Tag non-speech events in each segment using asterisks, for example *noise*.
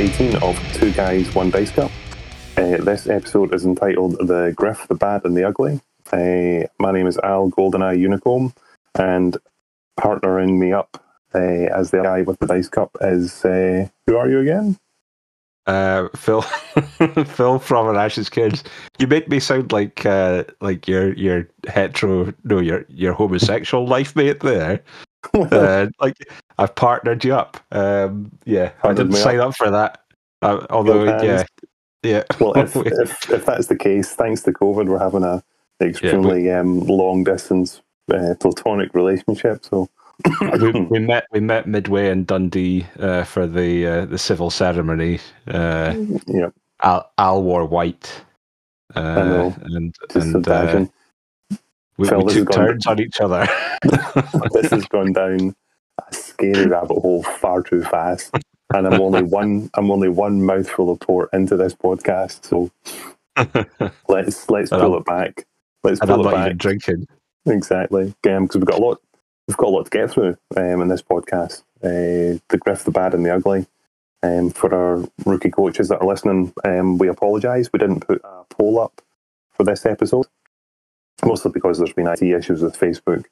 18 of Two Guys, One Dice Cup. Uh, this episode is entitled The Griff, the Bad, and the Ugly. Uh, my name is Al Goldeneye Unicorn, and partnering me up uh, as the guy with the Dice Cup is uh, who are you again? Uh, Phil, *laughs* Phil from an Ashes Kids. You make me sound like uh, like your your hetero, no, your your homosexual life mate there. *laughs* uh, like I've partnered you up. Um, yeah, I didn't sign up for that. Uh, although, yeah, yeah. well, *laughs* if, if, if that's the case, thanks to COVID, we're having a extremely um, long distance uh, platonic relationship. So *coughs* we, we met we met midway in Dundee uh, for the uh, the civil ceremony. Uh, yeah, Al, Al wore white, uh, know. and just and uh. We, Phil, we took turns on each other. *laughs* this has gone down a scary rabbit hole far too fast. And I'm only *laughs* one I'm only one mouthful of port into this podcast, so *laughs* let's let's And pull I'm- it back. Let's pull it back. drinking. Exactly. Because we've got a lot we've got a lot to get through um, in this podcast. Uh, the Griff, the Bad and the Ugly. Um, for our rookie coaches that are listening, um, we apologise. We didn't put a poll up for this episode, mostly because there's been IT issues with Facebook,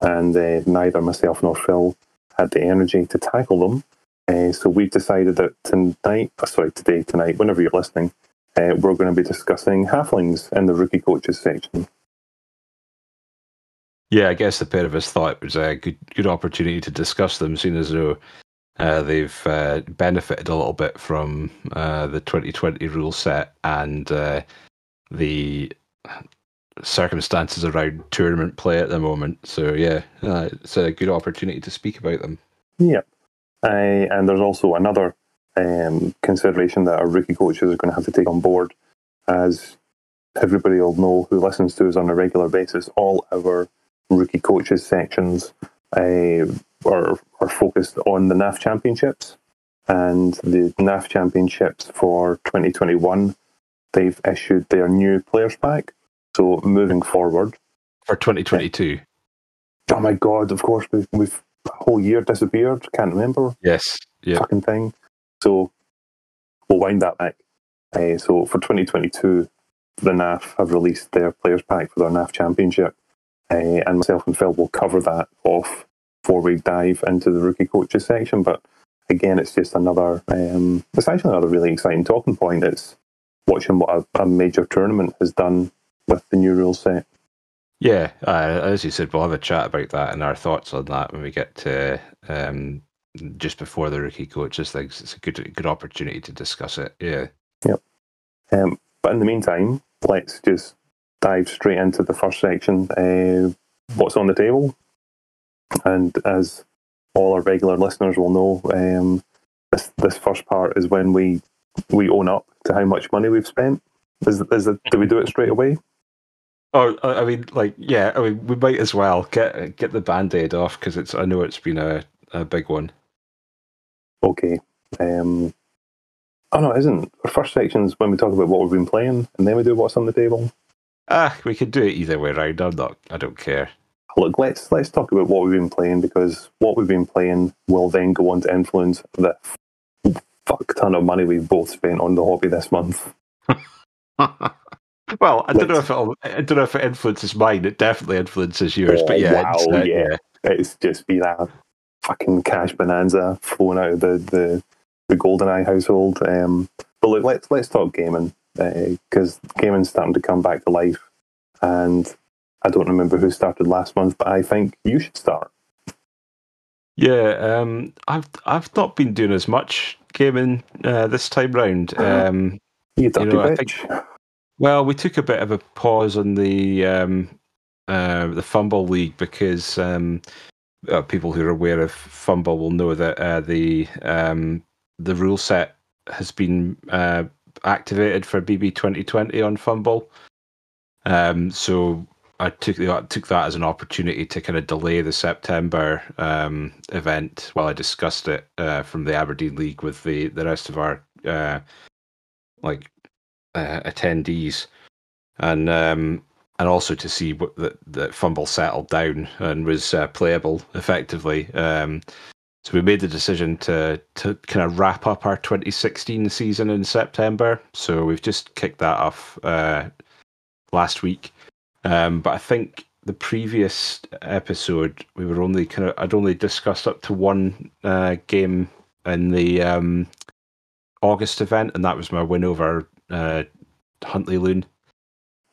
and uh, neither myself nor Phil had the energy to tackle them. Uh, so we've decided that tonight, uh, sorry, today, tonight, whenever you're listening, uh, we're going to be discussing halflings in the rookie coaches section. Yeah, I guess the pair of us thought it was a good good opportunity to discuss them, seeing as though uh, they've uh, benefited a little bit from uh, the 2020 rule set and uh, the circumstances around tournament play at the moment. So yeah, uh, it's a good opportunity to speak about them. Yeah. And there's also another um, consideration that our rookie coaches are going to have to take on board. As everybody will know who listens to us on a regular basis, all our rookie coaches sections uh, are, are focused on the NAF championships. And the NAF championships for 2021, they've issued their new players pack. So moving forward, For 2022, oh my god, of course, we've, we've a whole year disappeared. Can't remember. yes, yeah, fucking thing. So we'll wind that back. Uh, so for 2022, the NAF have released their players pack for their NAF championship, uh, and myself and Phil will cover that off before we dive into the rookie coaches section. But again, it's just another, um, it's actually another really exciting talking point. It's watching what a, a major tournament has done with the new rule set. yeah. Uh, as you said, we'll have a chat about that and our thoughts on that when we get to um, just before the rookie coaches things. It's a good good opportunity to discuss it. Yeah. Um, but in the meantime, let's just dive straight into the first section. Uh, what's on the table? And as all our regular listeners will know, um, this this first part is when we we own up to how much money we've spent. Is, is it, do we do it straight away? Oh, I mean, like, yeah. I mean, we might as well get get the band aid off because it's. I know it's been a, a big one. Okay. Um, oh no, it isn't. Our first section is when we talk about what we've been playing, and then we do what's on the table. Ah, we could do it either way round. I'm not. I don't care. Look, let's let's talk about what we've been playing because what we've been playing will then go on to influence the fuck ton of money we've both spent on the hobby this month. *laughs* well, I don't know if it'll, I don't know if it influences mine. It definitely influences yours. Oh, but yeah, wow, it's, uh, yeah. It's just been a fucking cash bonanza flowing out of the the, the GoldenEye household. Um, but look, let's let's talk gaming because gaming's starting to come back to life, and I don't remember who started last month, but I think you should start. Yeah, um, I've I've not been doing as much gaming uh, this time round. *gasps* Um, You dirty know, I bitch. Well, we took a bit of a pause on the um, uh, the Fumble League because um, uh, people who are aware of Fumble will know that uh, the um, the rule set has been uh, activated for BB 2020 on Fumble. Um, so I took the, took that as an opportunity to kind of delay the September um, event while I discussed it uh, from the Aberdeen League with the the rest of our uh, like uh, attendees, and um, and also to see what that that Fumble settled down and was uh, playable effectively. Um, so we made the decision to to kind of wrap up our 2016 season in September. So we've just kicked that off uh, last week. Um, but I think the previous episode we were only kind of I'd only discussed up to one uh, game in the um, August event, and that was my win over uh, Huntly Loon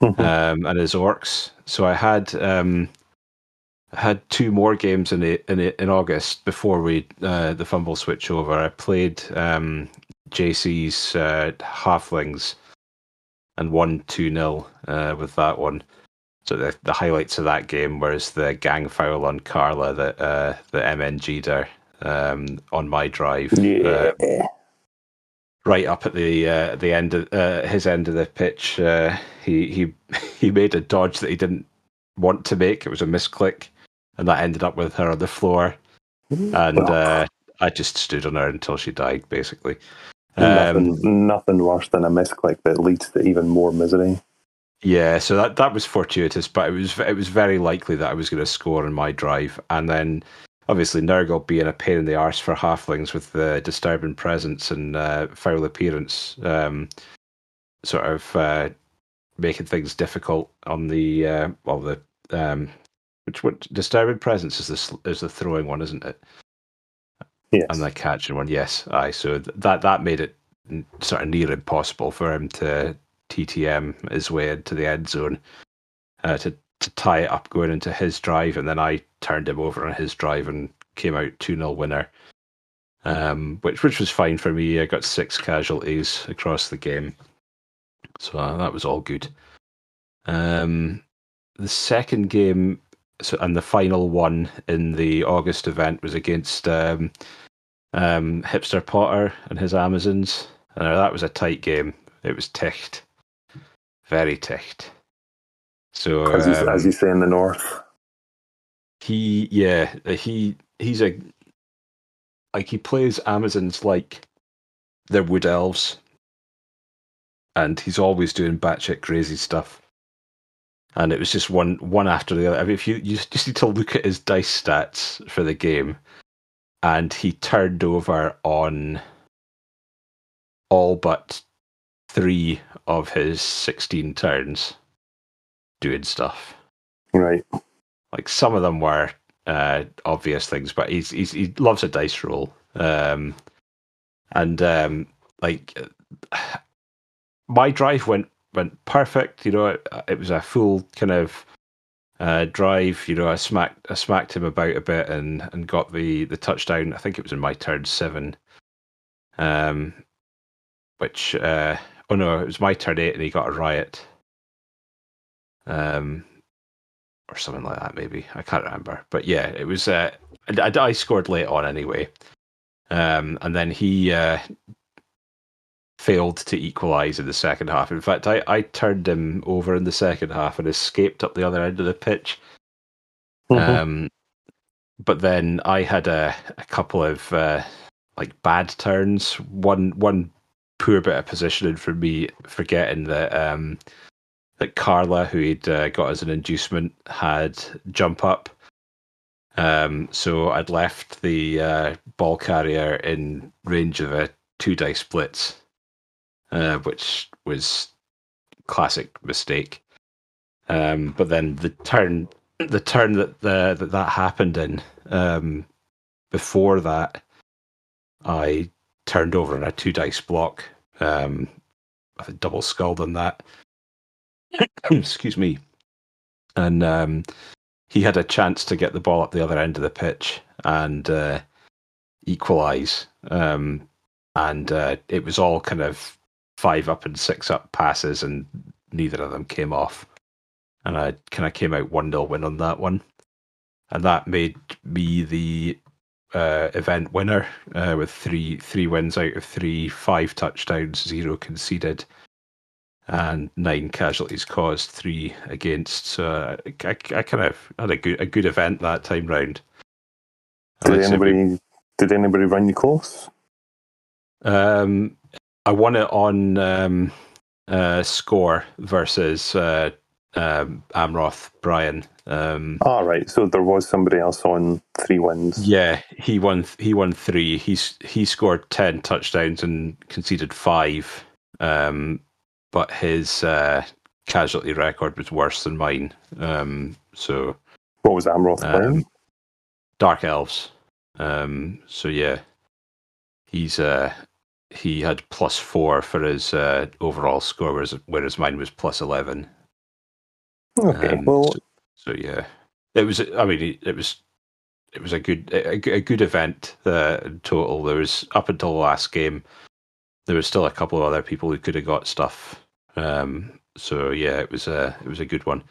Mhm. um, and his orcs. So I had um, had two more games in it, in it, in August before we uh, the fumble switch over. I played um, JC's uh, halflings and won two 0 uh, with that one. So the the highlights of that game was the gang foul on Karla that uh, the MNG'd her um, on my drive. Uh, Yeah. Right up at the uh, the end of uh, his end of the pitch. Uh, he he *laughs* he made a dodge that he didn't want to make. It was a misclick, and that ended up with her on the floor. And uh, I just stood on her until she died, basically. Um, nothing, nothing worse than a misclick that leads to even more misery. Yeah, so that that was fortuitous, but it was it was very likely that I was going to score on my drive, and then obviously Nurgle being a pain in the arse for halflings with the disturbing presence and uh, foul appearance, um, sort of uh, making things difficult on the uh, well the um, which what disturbing presence is this is the throwing one, isn't it? Yes. And the catching one, yes. Aye, so that that made it sort of near impossible for him to TTM his way into the end zone uh, to to tie it up going into his drive, and then I turned him over on his drive and came out two 0 winner. Um, which which was fine for me. I got six casualties across the game, so uh, that was all good. Um, the second game, so and the final one in the August event was against um, um, Hipster Potter and his Amazons. And that was a tight game. It was ticked, very ticked. So as, you, um, as you say in the north. he, yeah, he he's a like he plays Amazons like they're wood elves, and he's always doing batshit crazy stuff. And it was just one one after the other. I mean, if you you just need to look at his dice stats for the game, and he turned over on all but three of his sixteen turns doing stuff Right. like some of them were uh, obvious things, but he's, he's he loves a dice roll, um, and um, like *sighs* my drive went went perfect. You know, it, it was a full kind of uh, drive. You know, I smacked I smacked him about a bit and and got the the touchdown. I think it was in my turn seven, um, which uh, oh no, it was my turn eight, and he got a riot. Um, or something like that. Maybe I can't remember, but yeah, it was. Uh, I, I scored late on anyway, um, and then he uh, failed to equalise in the second half. In fact, I, I turned him over in the second half and escaped up the other end of the pitch. Mhm. Um, but then I had a, a couple of uh, like bad turns. One one poor bit of positioning for me, forgetting that um, that Karla, who he'd uh, got as an inducement, had jump up. Um, so I'd left the uh, ball carrier in range of a two dice blitz, uh, which was classic mistake. Um, but then the turn, the turn that the, that that happened in, um, before that, I turned over in a two dice block. Um, double skulled on that. *coughs* Excuse me. And um, he had a chance to get the ball up the other end of the pitch and uh, equalize. Um, and uh, it was all kind of five up and six up passes, and neither of them came off. And I kind of came out 1 0 win on that one. And that made me the uh, event winner uh, with three three wins out of three, five touchdowns, zero conceded, and nine casualties caused, three against. So uh, I, I kind of had a good a good event that time round. Did say we- anybody did anybody run you course? Um, I won it on um, uh, score versus uh, um, Amroth Brian. Um, All right, so there was somebody else on three wins. yeah, he won. He won three. He's he scored ten touchdowns and conceded five. Um, but his uh, casualty record was worse than mine. Um, so What was Amroth Um, playing? Dark Elves. Um, so yeah, he's uh, he had plus four for his uh, overall score, whereas, whereas mine was plus eleven. Okay, Um, well, so, so yeah, it was. I mean, it, it was. It was a good, a, a good event uh, in total. There was up until the last game, there was still a couple of other people who could have got stuff. Um, so yeah, it was a it was a good one.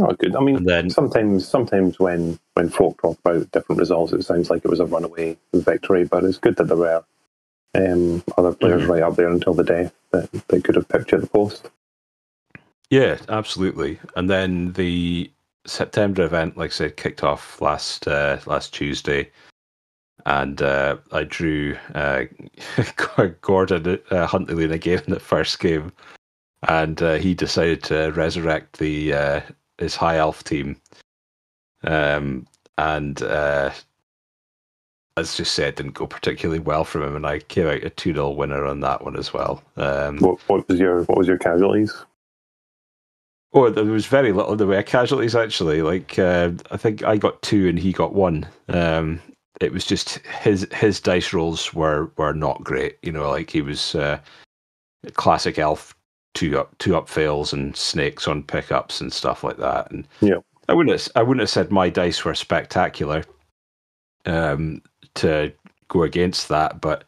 oh, good. I mean, And then sometimes sometimes when when folk talk about different results, it sounds like it was a runaway victory, but it's good that there were um, other players Mhm. right up there until the day that they could have picked you at the post. Yeah, absolutely. And then the September event, like I said, kicked off last uh, last Tuesday, and uh, I drew uh, *laughs* Gordon uh, Huntley again in the first game, and uh, he decided to resurrect the uh, his high elf team, um, and uh, as just said, didn't go particularly well from him, and I came out a two 0 winner on that one as well. Um, What, what was your what was your casualties? Oh, there was very little in the way of casualties actually. Like uh, I think I got two and he got one. Um, it was just his his dice rolls were were not great. You know, like he was uh, classic elf two up two up fails and snakes on pickups and stuff like that. And Yeah. I wouldn't have, I wouldn't have said my dice were spectacular um, to go against that, but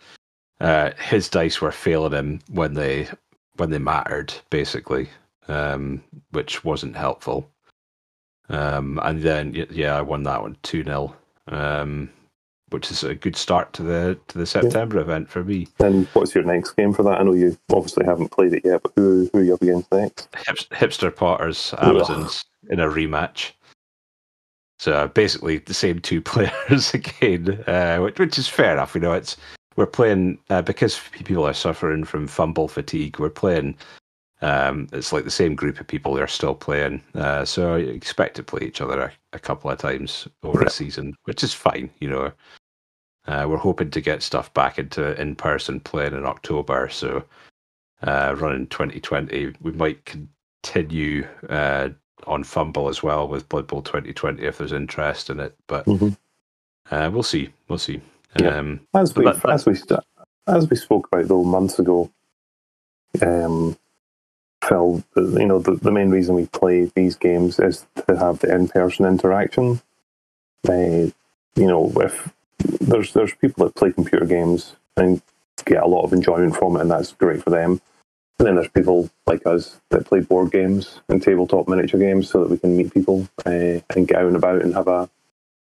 uh, his dice were failing him when they when they mattered, basically um, which wasn't helpful. Um, and then yeah, I won that one two 0 um, which is a good start to the to the September event for me. And what's your next game for that? I know you obviously haven't played it yet, but who who are you up against next? Hips, hipster Potters Ugh. Amazons in a rematch. So uh, basically the same two *laughs* players again, uh, which, which is fair enough. You know, it's we're playing uh, because people are suffering from fumble fatigue. We're playing. Um, it's like the same group of people that are still playing. Uh, so I expect to play each other a, a couple of times over Yeah. a season, which is fine. You know, uh, we're hoping to get stuff back into in person playing in October. So uh, running 2020, we might continue uh, on Fumble as well with Blood Bowl 2020 if there's interest in it. But Mhm. uh, we'll see. We'll see. Yeah. Um, As we that- that- as we st- as we spoke about though months ago, um, Phil, you know the, the main reason we play these games is to have the in person interaction. Uh, you know, if there's there's people that play computer games and get a lot of enjoyment from it, and that's great for them. And then there's people like us that play board games and tabletop miniature games, so that we can meet people uh, and get out and about and have a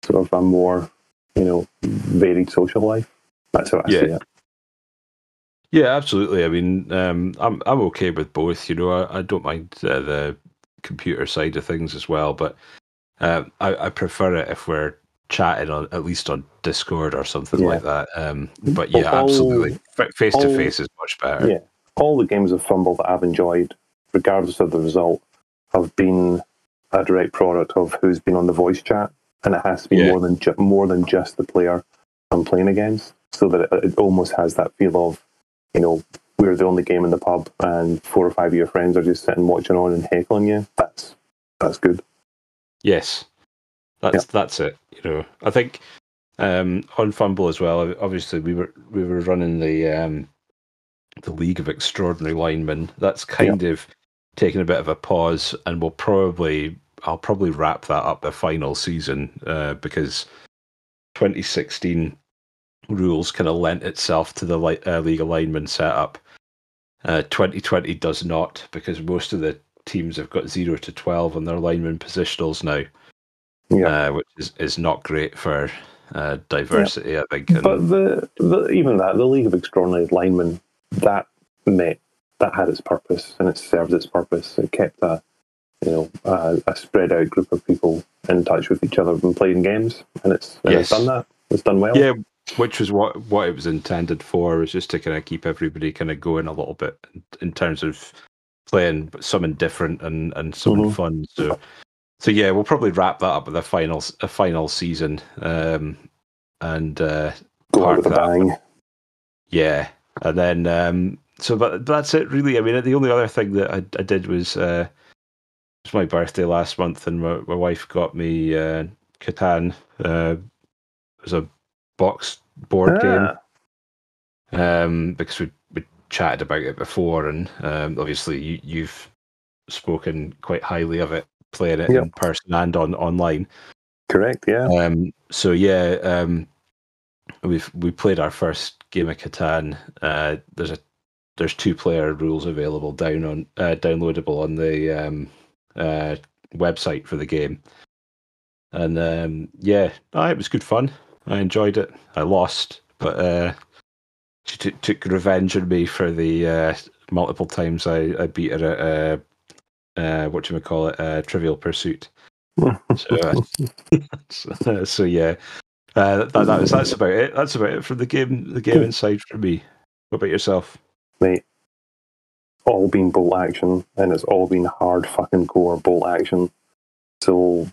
sort of a more you know varied social life. That's how I Yeah. see it. yeah, absolutely. I mean, um, I'm I'm okay with both. You know, I, I don't mind uh, the computer side of things as well, but uh, I, I prefer it if we're chatting on at least on Discord or something Yeah. like that. Um, but yeah, All- absolutely, face to face is much better. Yeah. All the games of Fumble that I've enjoyed, regardless of the result, have been a direct product of who's been on the voice chat, and it has to be Yeah. more than ju- more than just the player I'm playing against, so that it, it almost has that feel of, you know, we're the only game in the pub, and four or five of your friends are just sitting watching on and heckling you. That's that's good. Yes, that's that's it. You know, I think um, on Fumble as well. Obviously, we were we were running the um, the League of Extraordinary Linemen. That's kind of taken a bit of a pause, and we'll probably I'll probably wrap that up the final season uh, because 2016 rules kind of lent itself to the li- uh, League alignment setup. Uh, 2020 does not because most of the teams have got zero to 12 on their lineman positionals now Yeah. uh, which is, is not great for uh, diversity, I think. And, But the, the even that the League of Extraordinary Linemen that met that had its purpose and it served its purpose. It kept a you know a, a spread out group of people in touch with each other and playing games, and it's and it's done that. It's done well. yeah, which was what what it was intended for, was just to kind of keep everybody kind of going a little bit in, in terms of playing something different and and something mm-hmm. fun. So so yeah, we'll probably wrap that up with a final a final season. Um, and uh, go with a bang. Yeah, and then um, so but that's it really. I mean, the only other thing that I, I did was uh, it was my birthday last month, and my, my wife got me uh, Catan. Uh, it was a box board ah. game. Um, because we we chatted about it before, and um, obviously you, you've spoken quite highly of it, playing it yep. in person and on online. Correct. Yeah. Um, so yeah, um, we've we played our first game of Catan. Uh, there's a there's two player rules available down on uh, downloadable on the um, uh, website for the game. And um, yeah, it was good fun. I enjoyed it. I lost, but uh, she t- took revenge on me for the uh, multiple times I, I beat her at uh, uh, what do you call it, uh, Trivial Pursuit. so, so, *laughs* *laughs* so, yeah, uh, that, that was that's about it. That's about it for the game. The game inside for me. What about yourself, mate? All been bolt action, and it's all been hard fucking core bolt action. So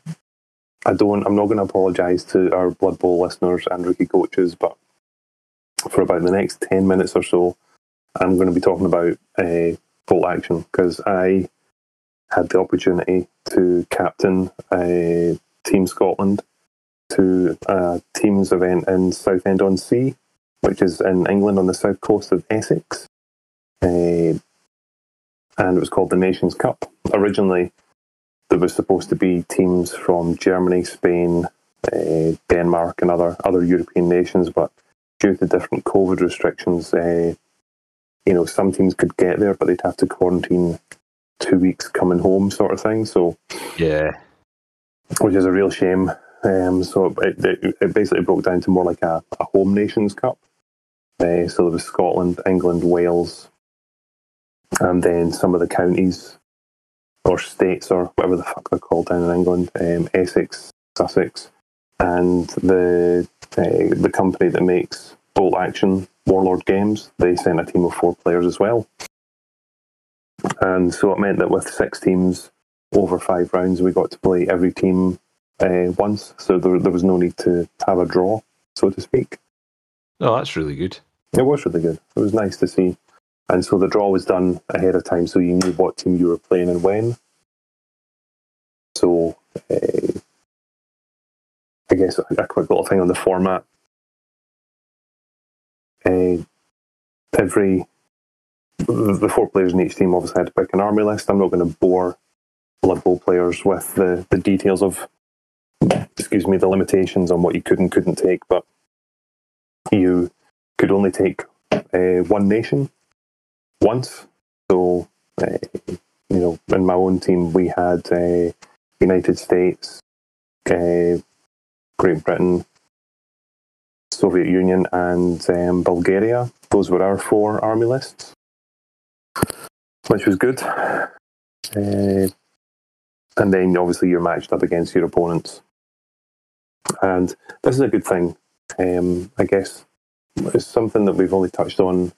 I don't. I'm not going to apologise to our Blood Bowl listeners and rookie coaches, but for about the next ten minutes or so, I'm going to be talking about uh, bolt action because I had the opportunity to captain a Team Scotland to a teams event in Southend on Sea, which is in England on the south coast of Essex. Uh, and it was called the Nations Cup. Originally, there was supposed to be teams from Germany, Spain, uh, Denmark, and other other European nations, but due to different COVID restrictions, uh, you know, some teams could get there, but they'd have to quarantine two weeks coming home, sort of thing. So, yeah, which is a real shame. Um, so it, it, it, basically broke down to more like a, a home nations cup. Uh, so there was Scotland, England, Wales, and then some of the counties or states or whatever the fuck they're called down in England, um, Essex, Sussex, and the uh, the company that makes Bolt Action Warlord Games. They sent a team of four players as well, and so it meant that with six teams over five rounds, we got to play every team uh, once, so there, there was no need to have a draw, so to speak. Oh, that's really good. It was really good. It was nice to see. And so the draw was done ahead of time, so you knew what team you were playing and when. So uh, I guess a quick little thing on the format. Uh, every the four players in each team obviously had to pick an army list. I'm not going to bore Blood Bowl players with the, the details of excuse me, the limitations on what you could and couldn't take, but you could only take uh, one nation once. So, uh, you know, in my own team, we had uh, United States, uh, Great Britain, Soviet Union, and um, Bulgaria. Those were our four army lists, which was good. Uh, and then obviously you're matched up against your opponents. And this is a good thing. Um, I guess it's something that we've only touched on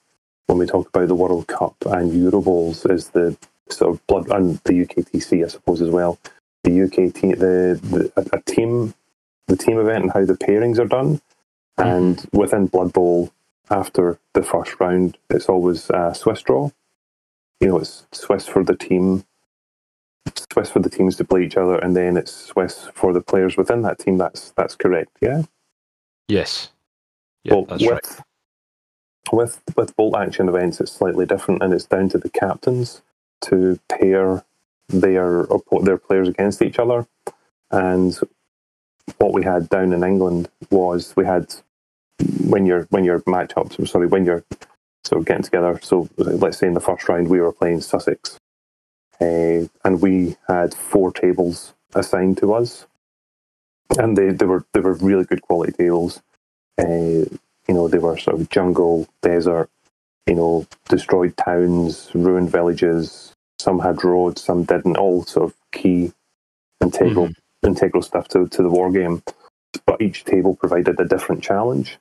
when we talk about the World Cup and Euro Bowls is the sort of blood and the UKTC, I suppose, as well. The UK team, the, the a, team, the team event and how the pairings are done. Mm-hmm. And within Blood Bowl, after the first round, it's always a Swiss draw. You know, it's Swiss for the team, Swiss for the teams to play each other, and then it's Swiss for the players within that team. That's that's correct. Yeah. Yes. Yeah, well, that's with, right. With with bolt action events, it's slightly different, and it's down to the captains to pair their their players against each other. And what we had down in England was we had when your when your matchups, sorry, when you're sort of getting together. So let's say in the first round we were playing Sussex uh, and we had four tables assigned to us, and they, they were they were really good quality tables. Uh, you know, they were sort of jungle, desert, you know, destroyed towns, ruined villages. Some had roads, some didn't. All sort of key integral mm-hmm. integral stuff to to the war game. But each table provided a different challenge,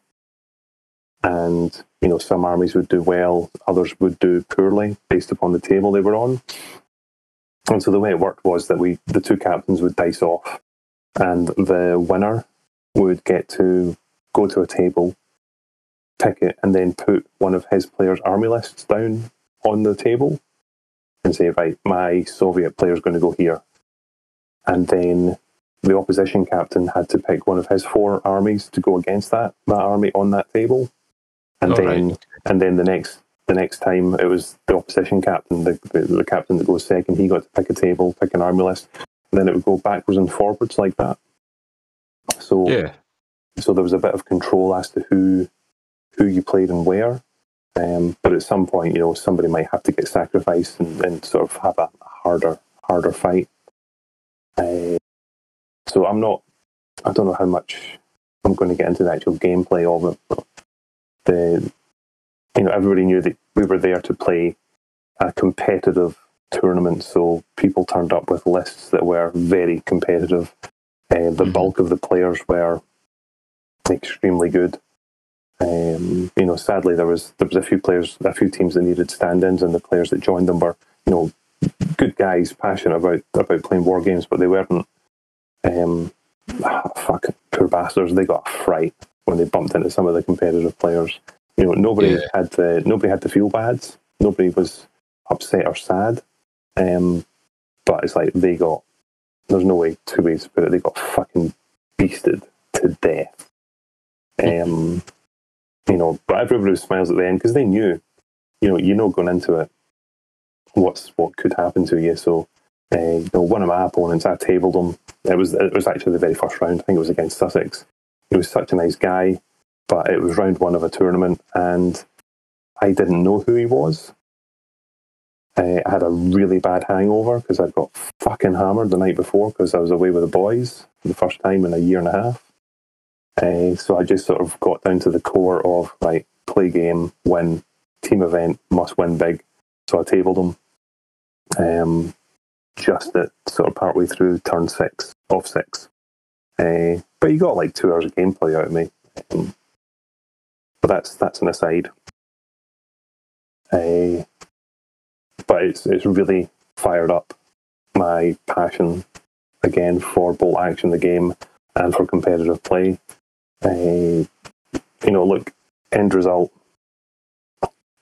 and you know, some armies would do well, others would do poorly based upon the table they were on. And so the way it worked was that we, the two captains would dice off, and the winner would get to go to a table, pick it, and then put one of his players' army lists down on the table and say, right, my Soviet player is going to go here. And then the opposition captain had to pick one of his four armies to go against that, that army on that table. And then right. and then the next the next time it was the opposition captain, the, the, the captain that goes second, he got to pick a table, pick an army list, and then it would go backwards and forwards like that. So yeah. So there was a bit of control as to who who you played and where. Um, but at some point, you know, somebody might have to get sacrificed and, and sort of have a harder harder fight. Uh, so I'm not. I don't know how much I'm going to get into the actual gameplay of it. But the you know everybody knew that we were there to play a competitive tournament, so people turned up with lists that were very competitive. Uh, the mm-hmm. bulk of the players were extremely good. Um, you know, sadly, there was there was a few players, a few teams that needed stand-ins, and the players that joined them were, you know, good guys, passionate about about playing war games, but they weren't. Um, ah, fuck, poor bastards! They got a fright when they bumped into some of the competitive players. You know, nobody yeah. had to nobody had to feel bad. Nobody was upset or sad. Um, but it's like they got. There's no way two ways to put it. They got fucking beasted to death. Um, you know, but everybody smiles at the end because they knew, you know, you know going into it, what's what could happen to you. So, uh, you know, one of my opponents, I tabled them. It was it was actually the very first round. I think it was against Sussex. He was such a nice guy, but it was round one of a tournament, and I didn't know who he was. Uh, I had a really bad hangover because I'd got fucking hammered the night before because I was away with the boys the first time in a year and a half. Uh, so I just sort of got down to the core of right, play game, win, team event, must win big. So I tabled him. um, just at sort of partway through turn six, off six. Uh, but you got like two hours of gameplay out of me. Um, but that's that's an aside. Uh, but it's it's really fired up my passion again for bolt action, the game, and for competitive play. Uh, you know, look, end result.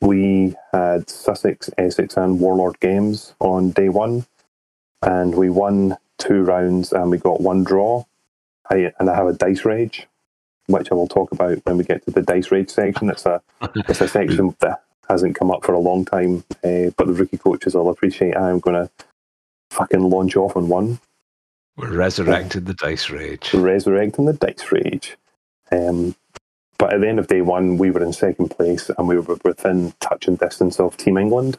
We had Sussex, Essex, and Warlord games on day one, and we won two rounds and we got one draw. I, and I have a dice rage, which I will talk about when we get to the dice rage section. It's a *laughs* it's a section that hasn't come up for a long time, uh, but the rookie coaches will appreciate. I'm going to fucking launch off on one. We're resurrecting the dice rage. Resurrecting the dice rage. Um, but at the end of day one, we were in second place and we were within touch and distance of Team England.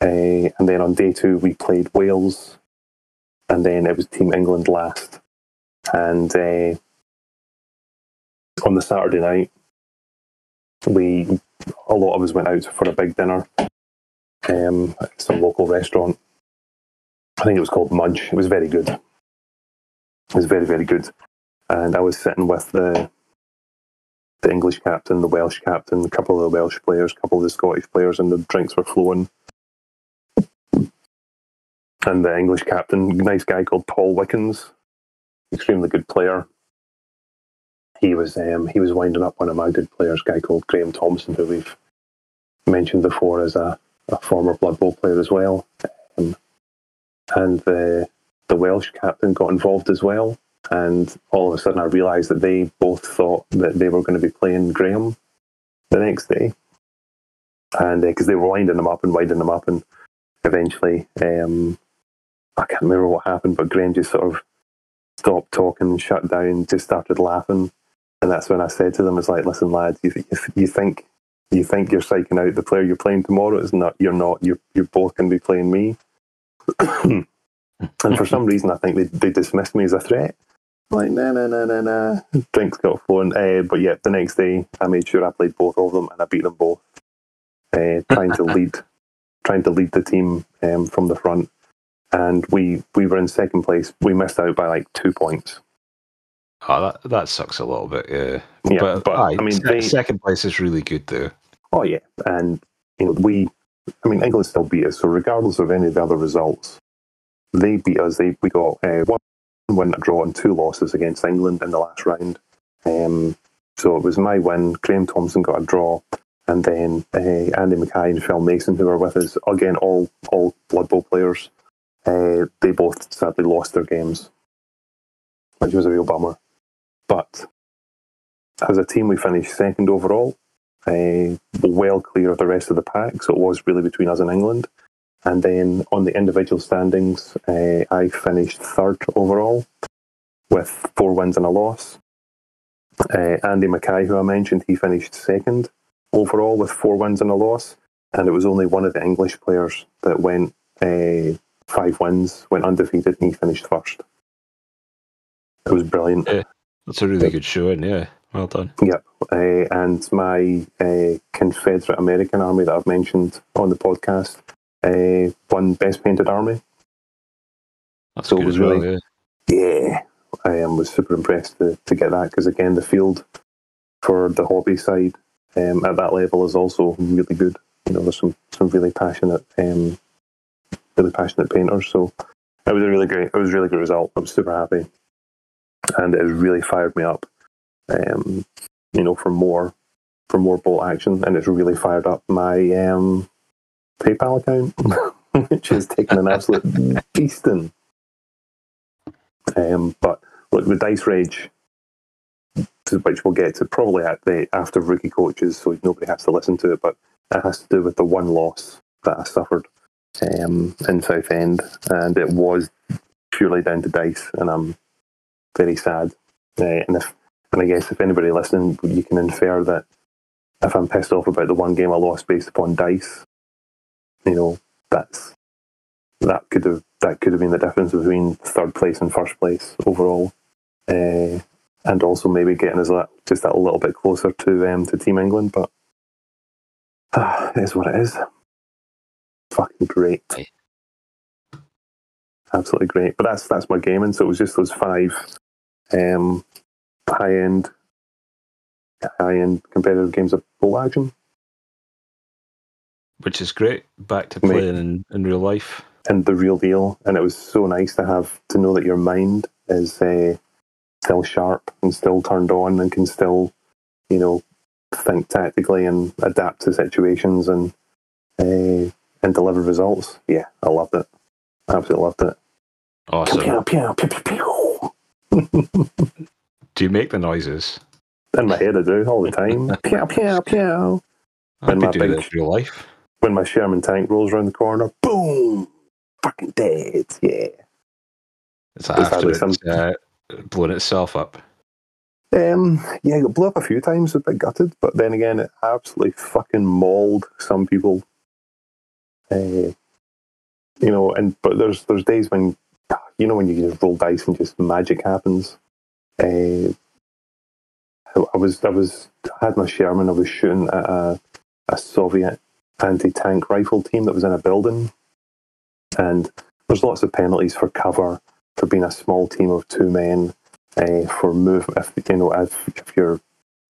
Uh, and then on day two, we played Wales, and then it was Team England last. And uh, on the Saturday night, we a lot of us went out for a big dinner, um, at some local restaurant. I think it was called Mudge. It was very good. It was very very good and I was sitting with the the English captain, the Welsh captain, a couple of the Welsh players, a couple of the Scottish players, and the drinks were flowing. And the English captain, nice guy called Paul Wickens, extremely good player. He was um, he was winding up one of my good players, guy called Graham Thompson, who we've mentioned before as a, a former Blood Bowl player as well. Um, and the the Welsh captain got involved as well and all of a sudden I realised that they both thought that they were going to be playing Graham the next day, and because uh, they were winding them up and winding them up, and eventually, um, I can't remember what happened, but Graham just sort of stopped talking and shut down, just started laughing, and that's when I said to them, "It's like, listen, lads, you, th- you think." You think you're psyching out the player you're playing tomorrow? It's not. You're not. You're you're both going to be playing me. *coughs* and for some reason, I think they, they dismissed me as a threat like, nah, nah, nah, nah, nah. Drinks got flowing. Uh, but yeah, the next day I made sure I played both of them and I beat them both. Uh, trying to *laughs* lead, trying to lead the team um, from the front, and we we were in second place. We missed out by like two points. Oh, that that sucks a little bit. Yeah, Yeah, but, but, aye, I mean, they- second place is really good though. Oh yeah, and you know we, I mean England still beat us. So regardless of any of the other results, they beat us. They we got uh, one win, a draw, and two losses against England in the last round. Um, so it was my win. Graham Thompson got a draw, and then uh, Andy Mackay and Phil Mason, who were with us again, all all Blood Bowl players. Uh, they both sadly lost their games, which was a real bummer. But as a team, we finished second overall uh, well clear of the rest of the pack. So it was really between us and England. And then on the individual standings, uh, I finished third overall with four wins and a loss. Uh, Andy Mackay, who I mentioned, he finished second overall with four wins and a loss. And it was only one of the English players that went uh, five wins, went undefeated, and he finished first. It was brilliant. That's a really good showing. Yeah, well done. Yep. Uh, and my uh, Confederate American Army that I've mentioned on the podcast uh, won Best Painted Army. That's So it good was as well. really- yeah. Yeah. I um, was super impressed to, to get that because, again, the field for the hobby side um, at that level is also really good. You know, there's some, some really passionate, um, really passionate painters. So it was a really great, it was a really good result. I was super happy, and it has really fired me up. Um, you know, for more, for more bolt action, and it's really fired up my um, PayPal account, *laughs* which is taking an absolute *laughs* beasting. Um, but look, the Dice Rage, which we'll get to probably at the after rookie coaches, so nobody has to listen to it. But it has to do with the one loss that I suffered um, in Southend, and it was purely down to dice, and I'm very sad. Uh, and if and I guess if anybody listening, you can infer that if I'm pissed off about the one game I lost based upon dice, you know, that's that could have that could have been the difference between third place and first place overall, uh, and also maybe getting us that, just that little bit closer to um, to Team England. But ah, it is what it is. Fucking great, Aye. absolutely great. But that's that's my gaming. So it was just those five um, high end, high end competitive games of bolt action. Which is great. Back to Mate. playing in, in real life. and the real deal. And it was so nice to have to know that your mind is uh, still sharp and still turned on and can still, you know, think tactically and adapt to situations and uh, and deliver results. Yeah, I loved it. Absolutely loved it. Awesome. Pew, pew, pew, pew, pew. *laughs* Do you make the noises? In my head, I do all the time. *laughs* pew, pew, pew. And be my doing big- in real life. When my Sherman tank rolls around the corner, boom, fucking dead. Yeah. It's Is that after it's some- uh, blown itself up. Um, yeah, it blew up a few times, a bit gutted, but then again, it absolutely fucking mauled some people. Uh, you know, and but there's there's days when you know when you just roll dice and just magic happens. Uh, I was I was I had my Sherman. I was shooting at a, a Soviet anti tank rifle team that was in a building, and there's lots of penalties for cover for being a small team of two men uh, for move if you know if, if your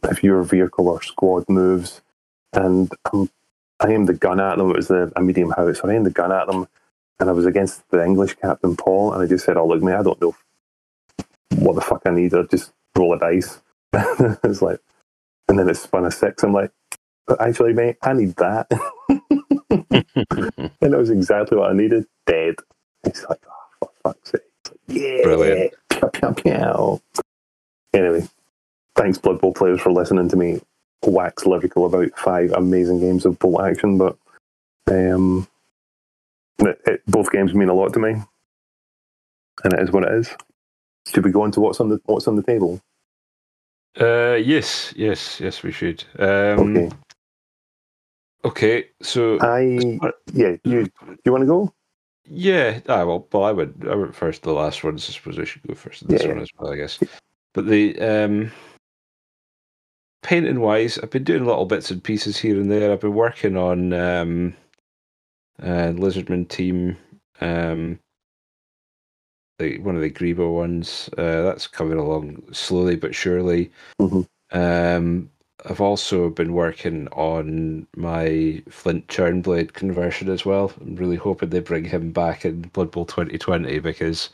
if your vehicle or squad moves and um, I aimed the gun at them. It was a, a medium house so I aimed the gun at them. And I was against the English captain Paul and I just said oh look mate I don't know what the fuck I need. I just roll a dice. *laughs* It's like and then it spun a six. I'm like but actually mate I need that. *laughs* And it was exactly what I needed. Dead. It's like oh for fuck's sake. Like, yeah. Brilliant. Pew, pew, pew. Anyway, thanks Blood Bowl players for listening to me wax lyrical about five amazing games of bolt action, but um, it, it, both games mean a lot to me, and it is what it is. Should we go on to what's on the what's on the table? Uh, yes, yes, yes, we should. Um, Okay, okay. so I yeah you you want to go? yeah, ah, well, well, I would, I went first. The last one, so I suppose I should go first. This Yeah. one as well, I guess. But the um, painting wise, I've been doing little bits and pieces here and there. I've been working on um, uh, Lizardman team um, the one of the Grebo ones. Uh, that's coming along slowly but surely. Mhm. Um, I've also been working on my Flint Churnblade conversion as well. I'm really hoping they bring him back in Blood Bowl 2020 because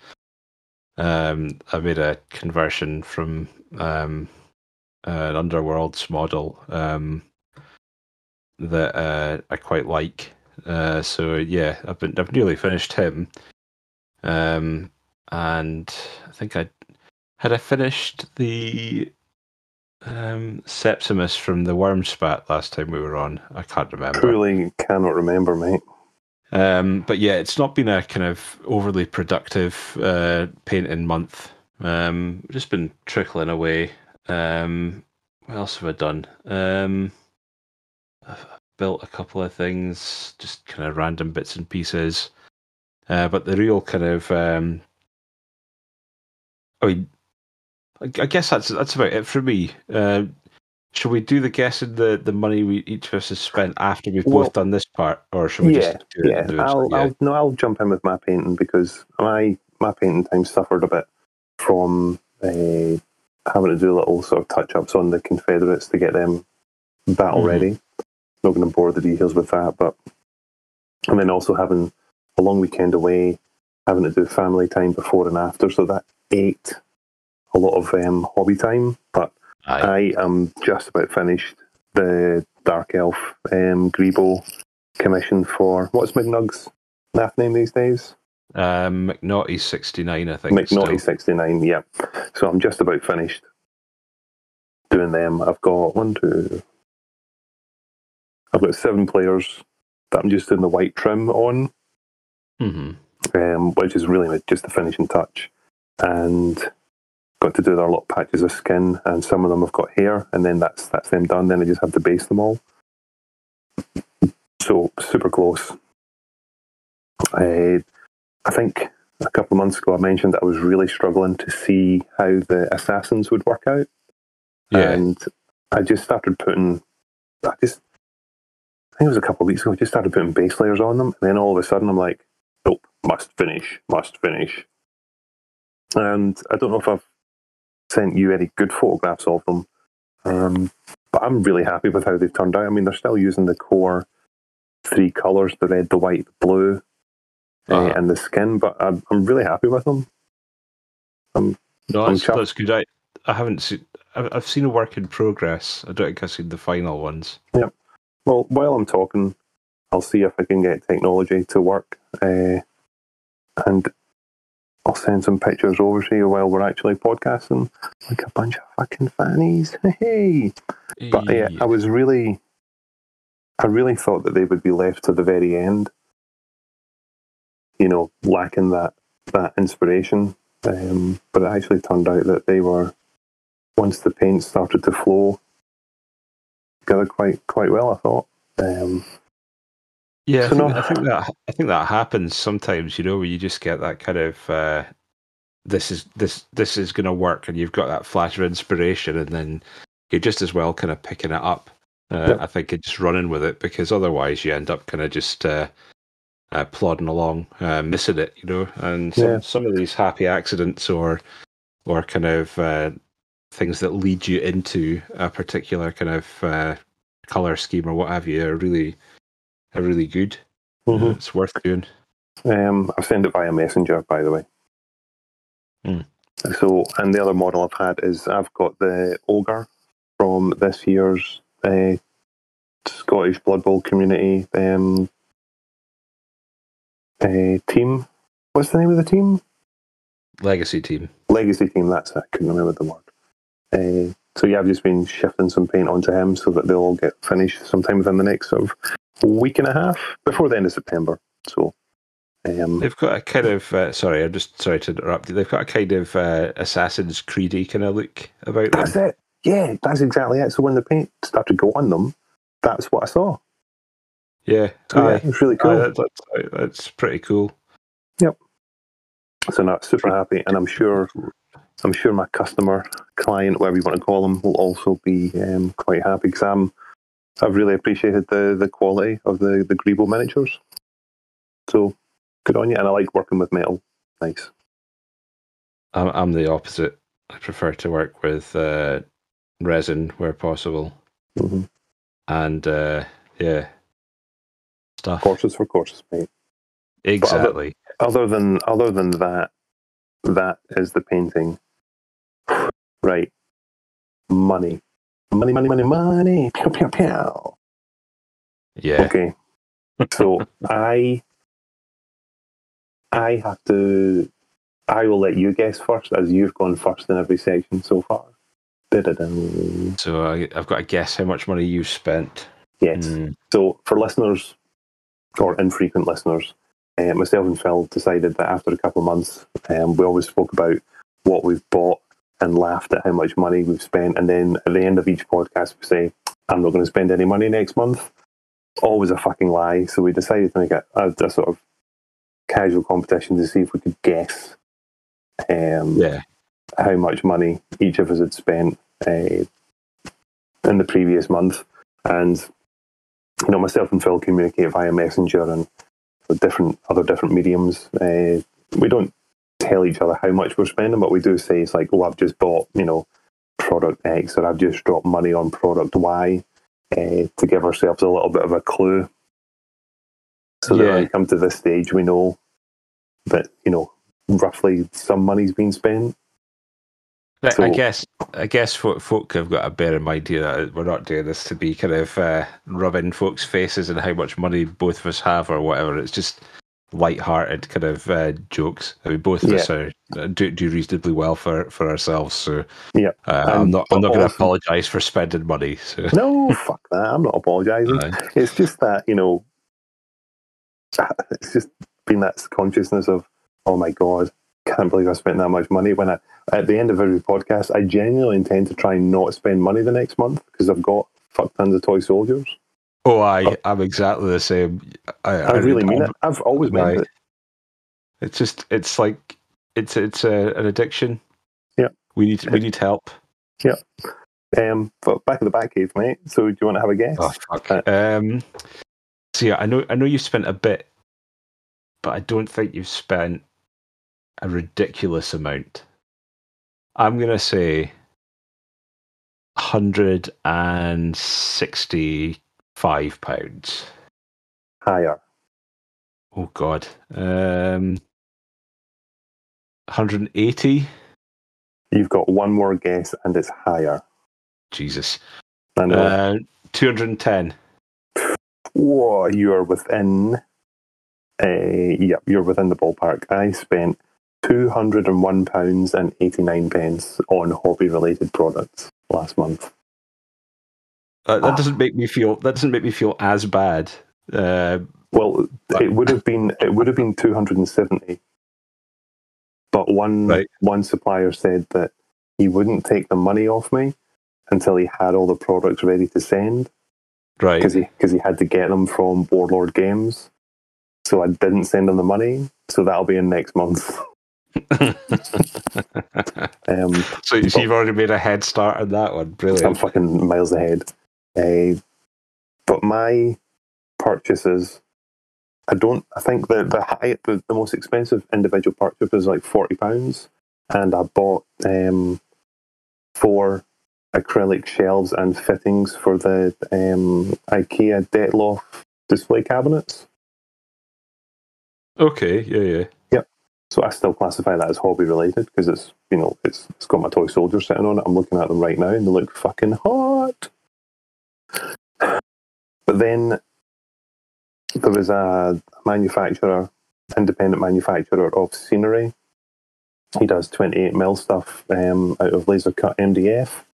um, I made a conversion from um, an Underworlds model um, that uh, I quite like. Uh, so yeah, I've been I've nearly finished him, um, and I think I had I finished the um, Sepsimus from the Wurmspat last time we were on. I can't remember. Truly cannot remember, mate. Um, but yeah, it's not been a kind of overly productive uh, painting month. Um, just been trickling away. Um, what else have I done? Um, I've built a couple of things, just kind of random bits and pieces. Uh, but the real kind of, um, I mean, I, I guess that's that's about it for me. Uh, should we do the guessing the the money we each of us has spent after we've Well, both done this part, or should we yeah, just do it yeah. I'll, Yeah. I'll no, I'll jump in with my painting because my my painting time suffered a bit from uh, having to do little sort of touch ups on the Confederates to get them battle Mhm. ready. Not going to bore the details with that, but and then also having a long weekend away, having to do family time before and after, so that ate a lot of um, hobby time. But Aye. I am just about finished the Dark Elf um, Greebo commission for what's McNug's NAF name these days? Um, McNaughty sixty nine, I think. McNaughty sixty nine. Yeah, so I'm just about finished doing them. I've got one, two. I've got seven players that I'm just doing the white trim on, Mhm. um, which is really just the finishing touch, and got to do their little patches of skin, and some of them have got hair, and then that's that's them done. Then I just have to base them all. So super close. I, I think a couple of months ago I mentioned that I was really struggling to see how the assassins would work out, Yeah. and I just started putting. I just, I think it was a couple of weeks ago. I just started putting base layers on them, and then all of a sudden I'm like, nope, must finish, must finish. And I don't know if I've sent you any good photographs of them, um, but I'm really happy with how they've turned out. I mean, they're still using the core three colours: the red, the white, the blue, Uh-huh. and the skin. But I'm, I'm really happy with them. No, I'm that's, that's good. I, I haven't seen. I've, I've seen a work in progress. I don't think I've seen the final ones. Yep. Well, while I'm talking, I'll see if I can get technology to work, uh, and I'll send some pictures over to you while we're actually podcasting, like a bunch of fucking fannies. *laughs* Hey, but yeah, I was really, I really thought that they would be left to the very end. You know, lacking that that inspiration, um, but it actually turned out that they were once the paint started to flow together quite quite well. I thought. Um, Yeah, I think, no- I think that I think that happens sometimes. You know, where you just get that kind of uh, this is this this is going to work, and you've got that flash of inspiration, and then you're just as well kind of picking it up. Uh, Yep. I think and just running with it because otherwise you end up kind of just uh, uh, plodding along, uh, missing it. You know, and some Yeah. some of these happy accidents or or kind of uh, things that lead you into a particular kind of uh, color scheme or what have you are really are really good. mhm. It's worth doing. Um, I've sent it via Messenger, by the way. Hmm. So, and the other model I've had is I've got the ogre from this year's uh, Scottish Blood Bowl community um, uh, team. What's the name of the team? Legacy team. Legacy team. That's it. I couldn't remember the word. Uh, so yeah, I've just been shifting some paint onto him so that they'll all get finished sometime within the next sort of week and a half before the end of September. So. Um, They've got a kind of uh, sorry, I'm just sorry to interrupt you. They've got a kind of uh, Assassin's Creedy kind of look about them. That's it. Yeah, that's exactly it. So when the paint started to go on them, that's what I saw. Yeah, So yeah, aye. it was really Aye, cool. that- that's, that's pretty cool. Yep. So no, super happy, and I'm sure, I'm sure my customer, client, whatever you want to call them, will also be um, quite happy because I'm, I've really appreciated the the quality of the the Greebo miniatures. So good on you, and I like working with metal. Nice. I'm, I'm the opposite. I prefer to work with uh, resin where possible, hmm and uh, yeah, stuff. Courses for courses, mate. Exactly. Other than other than that, that is the painting. *sighs* Right. Money. Money, money, money, money. Pew, pew, pew. Yeah. Okay. So *laughs* I I have to I will let you guess first as you've gone first in every section so far. Da-da-dum. So I, I've got to guess how much money you've spent. Yes. Mm. So for listeners or infrequent listeners, uh, myself and Phil decided that after a couple of months, um, we always spoke about what we've bought and laughed at how much money we've spent. And then at the end of each podcast, we say, I'm not going to spend any money next month. Always a fucking lie. So we decided to make a, a, a sort of casual competition to see if we could guess um, Yeah. how much money each of us had spent uh, in the previous month. And, you know, myself and Phil communicate via Messenger and different other different mediums. Uh, we don't tell each other how much we're spending, but we do say it's like, oh, I've just bought, you know, product X or I've just dropped money on product Y uh, to give ourselves a little bit of a clue. So that Yeah. when we come to this stage, we know that, you know, roughly some money's been spent. I- I guess I guess folk, folk have got to bear in mind here that we're not doing this to be kind of uh, rubbing folks' faces and how much money both of us have or whatever. It's just light-hearted kind of uh, jokes. I mean, both of us are uh, do, do reasonably well for, for ourselves. So Yeah. uh, I'm Um, not I'm not going to apologise for spending money. So *laughs* No, fuck that. I'm not apologising. It's just that, you know, *laughs* it's just been that consciousness of, oh my God, can't believe I spent that much money. When I, at the end of every podcast, I genuinely intend to try and not spend money the next month because I've got fuck tons of toy soldiers. oh, I I'm exactly the same. I, I really mean it. I've always meant it. It's just it's like it's it's a, an addiction. Yeah. we need we need help. Yeah. Um, but back of the back cave, mate. So do you want to have a guess? Oh fuck. Uh, Um. So yeah, I know I know you've spent a bit, but I don't think you've spent a ridiculous amount. I'm gonna say hundred and sixty-five pounds. Higher. Oh God. Um. 180. You've got one more guess and it's higher. Jesus. I know. Uh, 210. Whoa, you are within. Uh, yep, you're within the ballpark. I spent two hundred and one pounds and eighty nine pence on hobby related products last month. Uh, that Ah. doesn't make me feel. That doesn't make me feel as bad. Uh, Well, it would have been it would have been two hundred and seventy, but one Right. one supplier said that he wouldn't take the money off me until he had all the products ready to send right. because he because he had to get them from Warlord Games. So I didn't send him the money. So that'll be in next month. *laughs* Um, so, so you've already made a head start on that one. Brilliant. I'm fucking miles ahead. Uh, but my purchases, I don't. I think the the high, the, the most expensive individual purchase was like forty pounds, and I bought um, four acrylic shelves and fittings for the um, IKEA Detolf display cabinets. Okay. Yeah. Yeah. So I still classify that as hobby related because it's you know it's it's got my toy soldiers sitting on it. I'm looking at them right now and they look fucking hot. But then there was a manufacturer, independent manufacturer of scenery. He does 28 mil stuff um, out of laser cut MDF,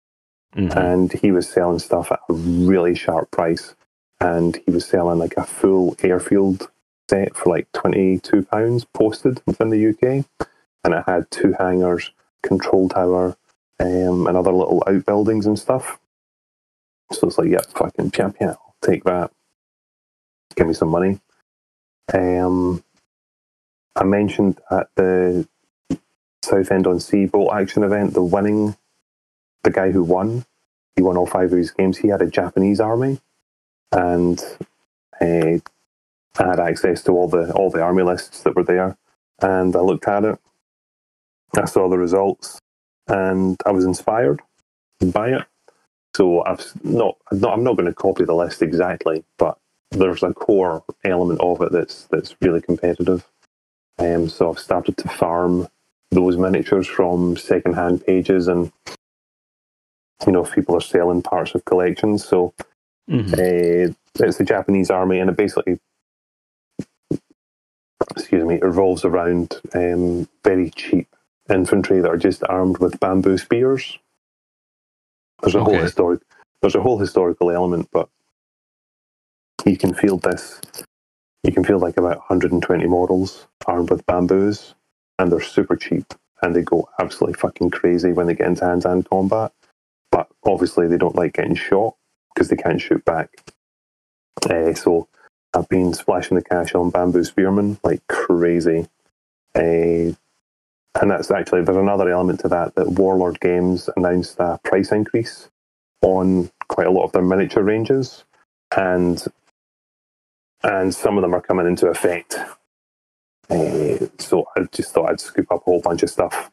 Mhm. and he was selling stuff at a really sharp price. And he was selling like a full airfield set for like twenty-two pounds posted within the UK, and it had two hangars, control tower, um, and other little outbuildings and stuff. So it's like, yep, fucking piam, I'll take that. Give me some money. Um, I mentioned at the Southend on Sea bolt action event, the winning, the guy who won, he won all five of his games. He had a Japanese army, and uh, I had access to all the all the army lists that were there, and I looked at it, I saw the results and I was inspired by it. So I've not, not I'm not going to copy the list exactly, but there's a core element of it that's that's really competitive. Um, so I've started to farm those miniatures from secondhand pages, and you know, people are selling parts of collections. So Mm-hmm. uh, it's the Japanese army, and it basically, excuse me, it revolves around um, very cheap infantry that are just armed with bamboo spears. There's a whole Okay. historic, there's a whole historical element, but you can field this. You can field like about 120 models armed with bamboos, and they're super cheap, and they go absolutely fucking crazy when they get into hand-to-hand combat. But obviously, they don't like getting shot because they can't shoot back. Uh, so I've been splashing the cash on bamboo Spearman like crazy. Uh, and that's actually there's another element to that that Warlord Games announced a price increase on quite a lot of their miniature ranges, and and some of them are coming into effect. Uh, so I just thought I'd scoop up a whole bunch of stuff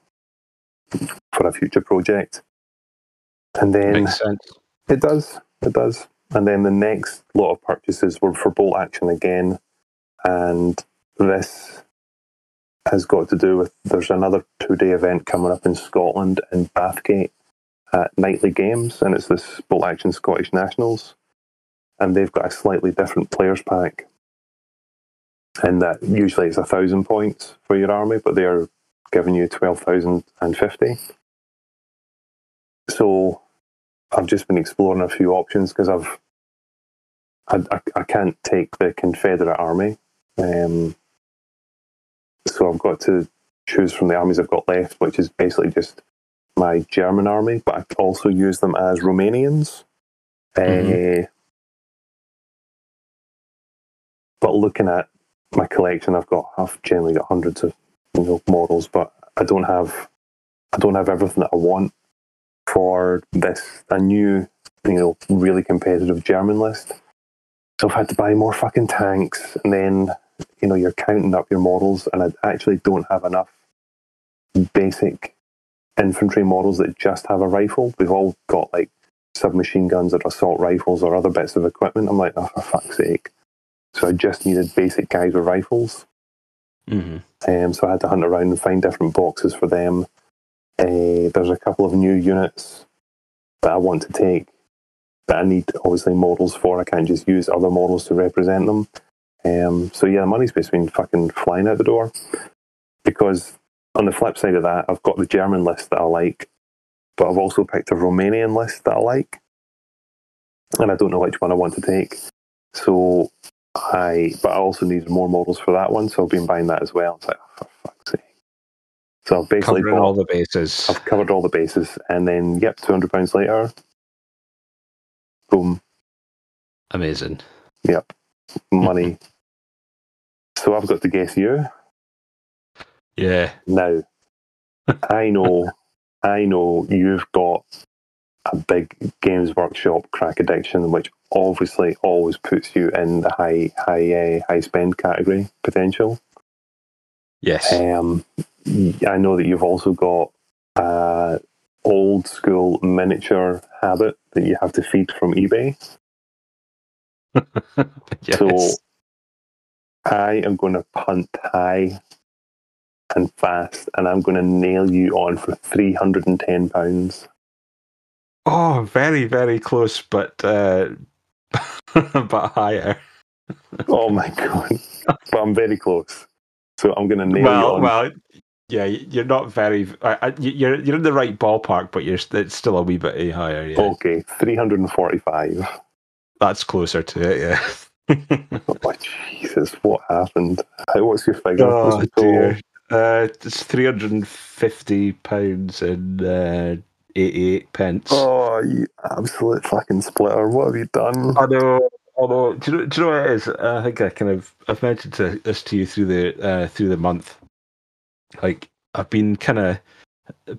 for a future project, and then Makes sense. it does. It does. And then the next lot of purchases were for bolt action again. And this has got to do with there's another two day event coming up in Scotland in Bathgate at Nightly Games, and it's this bolt action Scottish Nationals. And they've got a slightly different players pack. And that usually it's a thousand points for your army, but they're giving you twelve thousand and fifty. So I've just been exploring a few options because I've I, I, I can't take the Confederate army, um, so I've got to choose from the armies I've got left, which is basically just my German army, but I also use them as Romanians. Uh, but looking at my collection, I've got I've generally got hundreds of you know, models, but I don't have I don't have everything that I want for this a new you know really competitive German list. So I've had to buy more fucking tanks, and then you know you're counting up your models, and I actually don't have enough basic infantry models that just have a rifle. We've all got like submachine guns or assault rifles or other bits of equipment. I'm like, oh, for fuck's sake. So I just needed basic guys with rifles. hmm Um, so I had to hunt around and find different boxes for them. There's a couple of new units that I want to take that I need obviously models for. I can't just use other models to represent them. Um, so yeah, money's basically been fucking flying out the door. Because on the flip side of that, I've got the German list that I like, but I've also picked a Romanian list that I like, and I don't know which one I want to take. So I, but I also need more models for that one, so I've been buying that as well. It's like, oh, for fuck's sake. So I've basically covered all the bases. I've covered all the bases, and then yep, two hundred pounds later, boom, Amazing. yep, money. *laughs* so I've got to guess you Yeah. now. I know, *laughs* I know you've got a big Games Workshop crack addiction, which obviously always puts you in the high, high, uh, high spend category potential. Yes. Um, I know that you've also got a old school miniature habit that you have to feed from eBay. *laughs* yes. So I am going to punt high and fast, and I'm going to nail you on for three hundred and ten pounds. oh, very, very close, but uh, *laughs* but higher. Oh my god! but I'm very close, so I'm going to nail you Well, on. well, yeah, you're not very. Y- you're you're in the right ballpark, but you're it's still a wee bit higher. Yeah, Okay, three hundred and forty-five. that's closer to it. Yeah. *laughs* Oh Jesus! What happened? How- What's your figure? oh dear. Uh, it's three hundred and fifty pounds and uh, eighty-eight pence. Oh, you absolute fucking splitter! What have you done? I know. Know. Do you know, do you know what it is? I think I kind of I've mentioned to, this to you through the uh, through the month. Like I've been kind of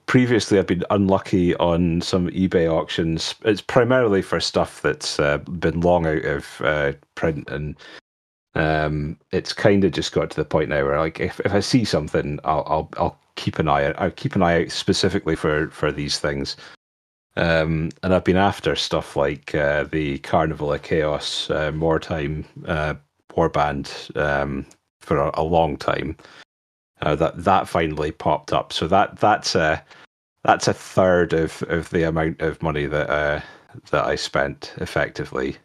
previously I've been unlucky on some eBay auctions. It's primarily for stuff that's uh, been long out of uh, print and um, it's kind of just got to the point now where like if, if I see something, I'll I'll I'll keep an eye. I'll keep an eye out specifically for for these things. Um, and I've been after stuff like uh, the Carnival of Chaos uh, Wartime uh, Warband um, for a, a, long time. Uh, that that finally popped up, so that that's a that's a third of, of the amount of money that uh, that I spent effectively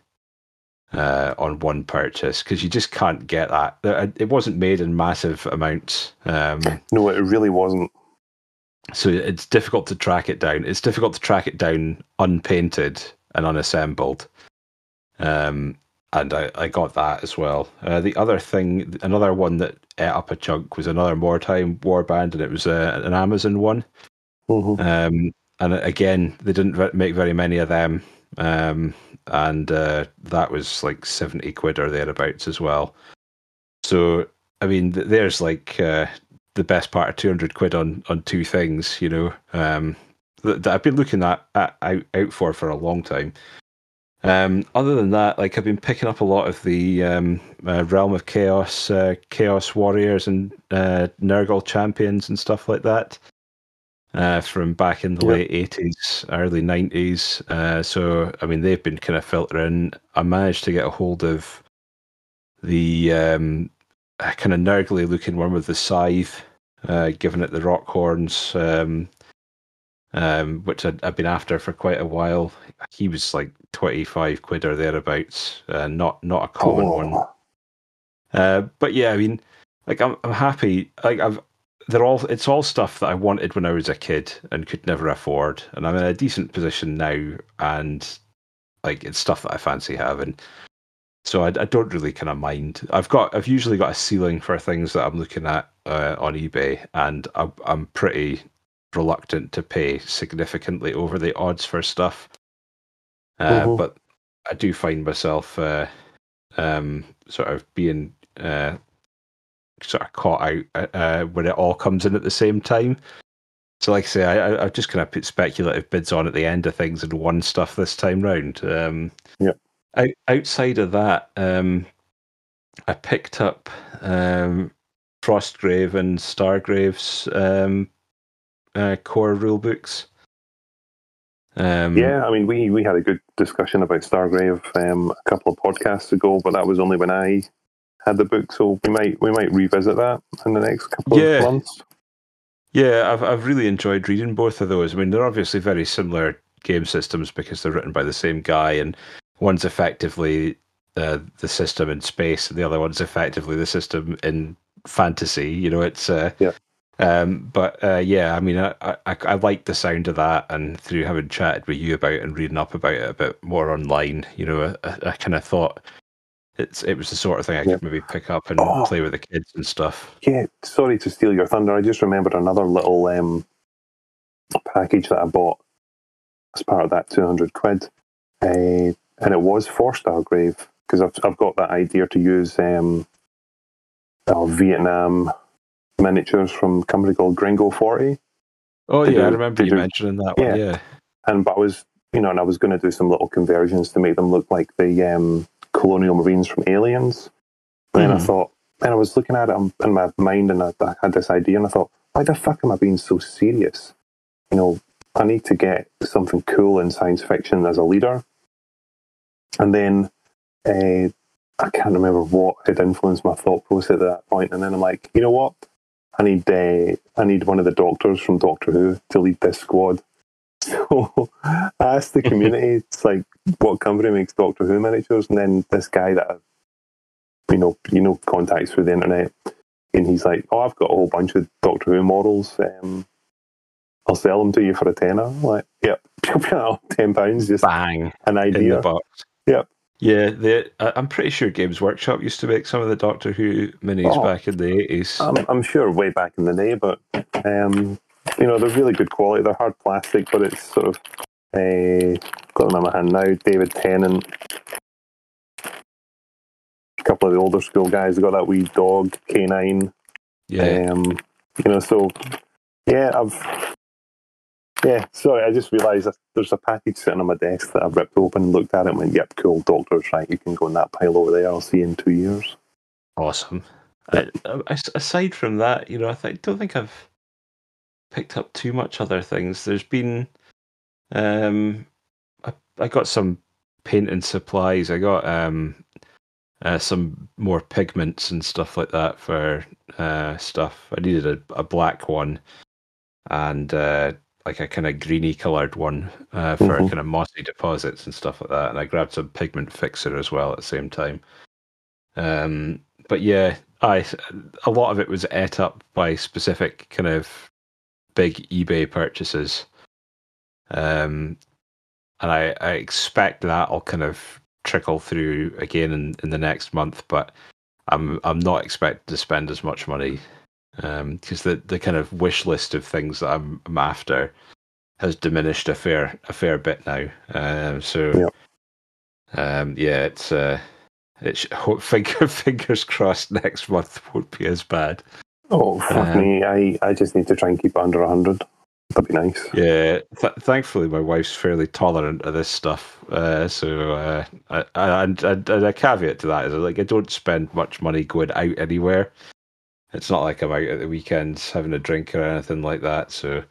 uh, on one purchase because you just can't get that. It wasn't made in massive amounts. Um, no, it really wasn't. So it's difficult to track it down. It's difficult to track it down unpainted and unassembled. Um, and I, I got that as well. Uh, the other thing, another one that ate up a chunk was another Wartime Warband, and it was uh, an Amazon one. Mm-hmm. Um, and again, they didn't make very many of them. Um, and uh, that was like 70 quid or thereabouts as well. So, I mean, there's like uh, the best part of 200 quid on, on two things, you know, um, that, that, I've been looking at, at out, out for for a long time. Um, other than that, like I've been picking up a lot of the um, uh, Realm of Chaos, uh, Chaos Warriors, and uh, Nurgle champions and stuff like that uh, from back in the yep. late 80s, early 90s. Uh, so, I mean, they've been kind of filtering. I managed to get a hold of the um, kind of nurgly looking one with the scythe, uh, giving it the rock horns, um, um, which i have been after for quite a while. He was like 25 quid or thereabouts, uh, not, not a common oh. one. Uh, but yeah, I mean, like I'm, I'm happy. Like I've, they're all it's all stuff that I wanted when I was a kid and could never afford, and I'm in a decent position now, and like it's stuff that I fancy having. So I, I don't really kind of mind. I've got I've usually got a ceiling for things that I'm looking at uh, on eBay, and I, I'm pretty reluctant to pay significantly over the odds for stuff. Uh, mm-hmm. But I do find myself uh, um, sort of being uh, sort of caught out uh, uh, when it all comes in at the same time. So, like I say, I, I just kind of put speculative bids on at the end of things and won stuff this time round. Um, yeah. Out, outside of that, um, I picked up um, Frostgrave and Stargrave's um, uh, core rule books. Um, yeah, I mean, we, we had a good discussion about Stargrave um, a couple of podcasts ago, but that was only when I had the book, so we might we might revisit that in the next couple yeah. of months. Yeah, I've I've really enjoyed reading both of those. I mean, they're obviously very similar game systems because they're written by the same guy, and one's effectively uh, the system in space, and the other one's effectively the system in fantasy. You know, it's uh, yeah. Um, but uh, yeah, I mean, I, I, I like the sound of that, and through having chatted with you about and reading up about it a bit more online, you know, I, I kind of thought it's it was the sort of thing I could maybe pick up and oh, play with the kids and stuff. Yeah, sorry to steal your thunder. I just remembered another little um, package that I bought as part of that two hundred quid, uh, and it was for Stargrave because I've I've got that idea to use um, uh, Vietnam miniatures from a company called Gringo Forty. Oh yeah, do, I remember you do, mentioning that one. Yeah. yeah, and but I was you know, and I was going to do some little conversions to make them look like the um, colonial marines from Aliens. And then I hmm. thought, and I was looking at it in my mind, and I, I had this idea, and I thought, why the fuck am I being so serious? You know, I need to get something cool in science fiction as a leader. And then uh, I can't remember what had influenced my thought process at that point. And then I'm like, you know what? I need uh, I need one of the doctors from Doctor Who to lead this squad. *laughs* So I asked the *laughs* community, it's like, what company makes Doctor Who miniatures? And then this guy that, you know, you know, contacts through the internet, and he's like, oh, I've got a whole bunch of Doctor Who models. Um, I'll sell them to you for a tenner. I'm like, yep, *laughs* ten pounds, just bang, an idea. In the box. Yep. Yeah, the, I'm pretty sure Games Workshop used to make some of the Doctor Who minis oh, back in the 80s. I'm, I'm, sure way back in the day, but um, you know, they're really good quality. They're hard plastic, but it's sort of a uh, got them in my hand now. David Tennant, a couple of the older school guys. Got that wee dog, K9. Yeah. Um, you know, so yeah, I've yeah. Sorry, I just realised there's a package sitting on my desk that I've ripped open and looked at it and went, "Yep, cool, doctors, right? You can go in that pile over there. I'll see you in two years." awesome. I, I, aside from that, you know, I th- don't think I've picked up too much other things. There's been, um, I, I got some painting supplies. I got um, uh, some more pigments and stuff like that for uh, stuff. I needed a, a black one and uh, like a kind of greeny coloured one uh, for mm-hmm. kind of mossy deposits and stuff like that. And I grabbed some pigment fixer as well at the same time. Um, but yeah, I a lot of it was ate up by specific kind of big eBay purchases. Um, and I, I expect that'll kind of trickle through again in, in the next month, but I'm I'm not expected to spend as much money because um, the the kind of wish list of things that I'm, I'm, after has diminished a fair a fair bit now. Um, so yeah, um, yeah it's uh, it's *laughs* finger, fingers crossed next month won't be as bad. Oh fuck um, me! I, I just need to try and keep under hundred. That'd be nice. Yeah, th- thankfully my wife's fairly tolerant of this stuff. Uh, so, uh, I, I, and, and, a caveat to that is like I don't spend much money going out anywhere. It's not like I'm out at the weekends having a drink or anything like that. So,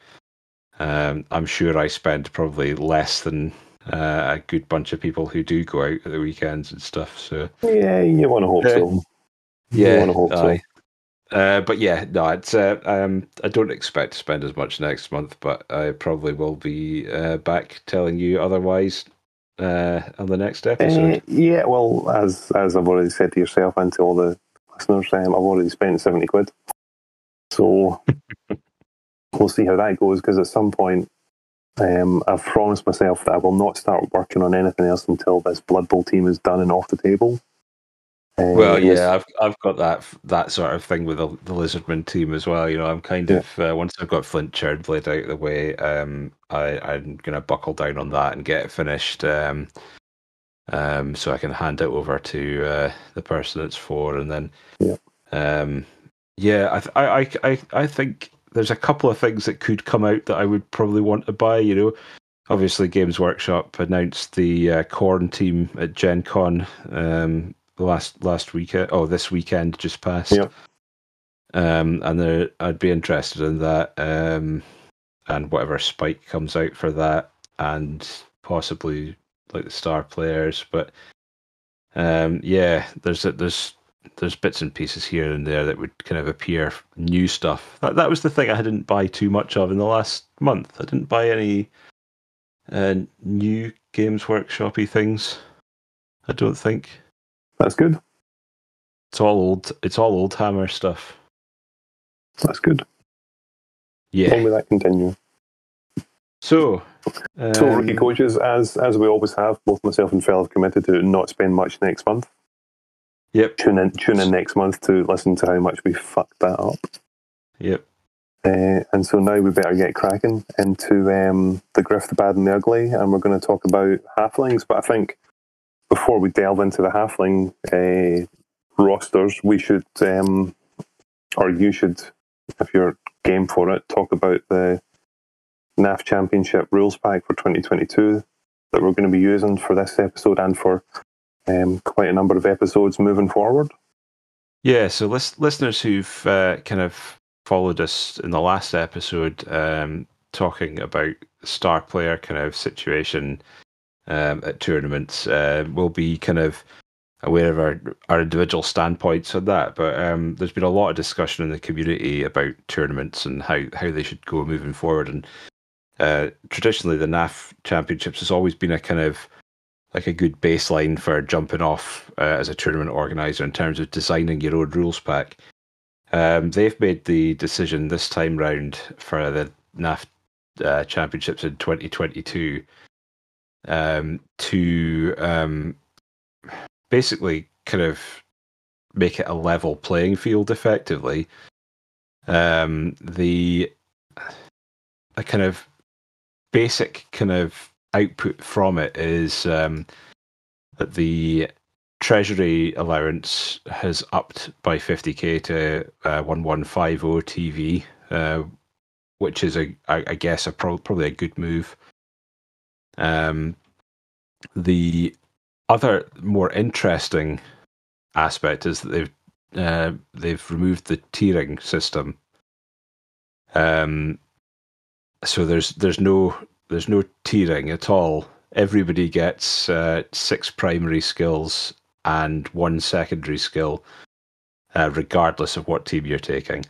um, I'm sure I spend probably less than uh, a good bunch of people who do go out at the weekends and stuff. So, yeah, you want to hope so. Yeah, you want to hope so. Uh, but yeah, no, it's uh, um, I don't expect to spend as much next month, but I probably will be uh, back telling you otherwise uh, on the next episode. Uh, yeah, well, as as I've already said to yourself and to all the listeners, um, I've already spent seventy quid, so *laughs* we'll see how that goes. Because at some point, um, I've promised myself that I will not start working on anything else until this Blood Bowl team is done and off the table. Um, well, yeah, I've I've got that that sort of thing with the, the Lizardman team as well. You know, I'm kind yeah. of uh, once I've got Flint Churnblade out of the way, um, I I'm gonna buckle down on that and get it finished. Um, um, so I can hand it over to uh, the person it's for, and then yeah, um, yeah, I, I I I think there's a couple of things that could come out that I would probably want to buy. You know, obviously Games Workshop announced the uh, Khorne team at Gen Con um, last last weekend. Oh, this weekend just passed. Yeah. Um, and there, I'd be interested in that. Um, and whatever spike comes out for that, and possibly like the star players. But um, yeah, there's there's there's bits and pieces here and there that would kind of appear new stuff. That that was the thing I didn't buy too much of in the last month. I didn't buy any uh, new Games Workshopy things. I don't think. That's good. It's all old. It's all old hammer stuff. That's good. Yeah. Long may that continue. So, um, so rookie coaches, as as we always have, both myself and Phil have committed to not spend much next month. Yep. Tune in, tune in next month to listen to how much we fucked that up. Yep. Uh, and so now we better get cracking into um, the Griff, the Bad, and the Ugly, and we're going to talk about halflings. But I think before we delve into the halfling uh, rosters, we should, um, or you should, if you're game for it, talk about the NAF Championship rules pack for 2022 that we're going to be using for this episode and for um, quite a number of episodes moving forward. Yeah, so list- listeners who've uh, kind of followed us in the last episode, um, talking about star player kind of situation um, at tournaments. Uh, we'll be kind of aware of our, our individual standpoints on that. But um, there's been a lot of discussion in the community about tournaments and how, how they should go moving forward. And uh, traditionally, the NAF Championships has always been a kind of like a good baseline for jumping off uh, as a tournament organizer in terms of designing your own rules pack. Um, they've made the decision this time round for the NAF uh, Championships in 2022 um, to um, basically kind of make it a level playing field effectively. Um, the a kind of basic kind of output from it is um, that the treasury allowance has upped by 50k to uh, 1150 TV, uh, which is a I, I guess a pro- probably a good move. Um, the other more interesting aspect is that they've uh, they've removed the tiering system. Um, so there's there's no there's no tiering at all. Everybody gets uh, six primary skills and one secondary skill, uh, regardless of what team you're taking.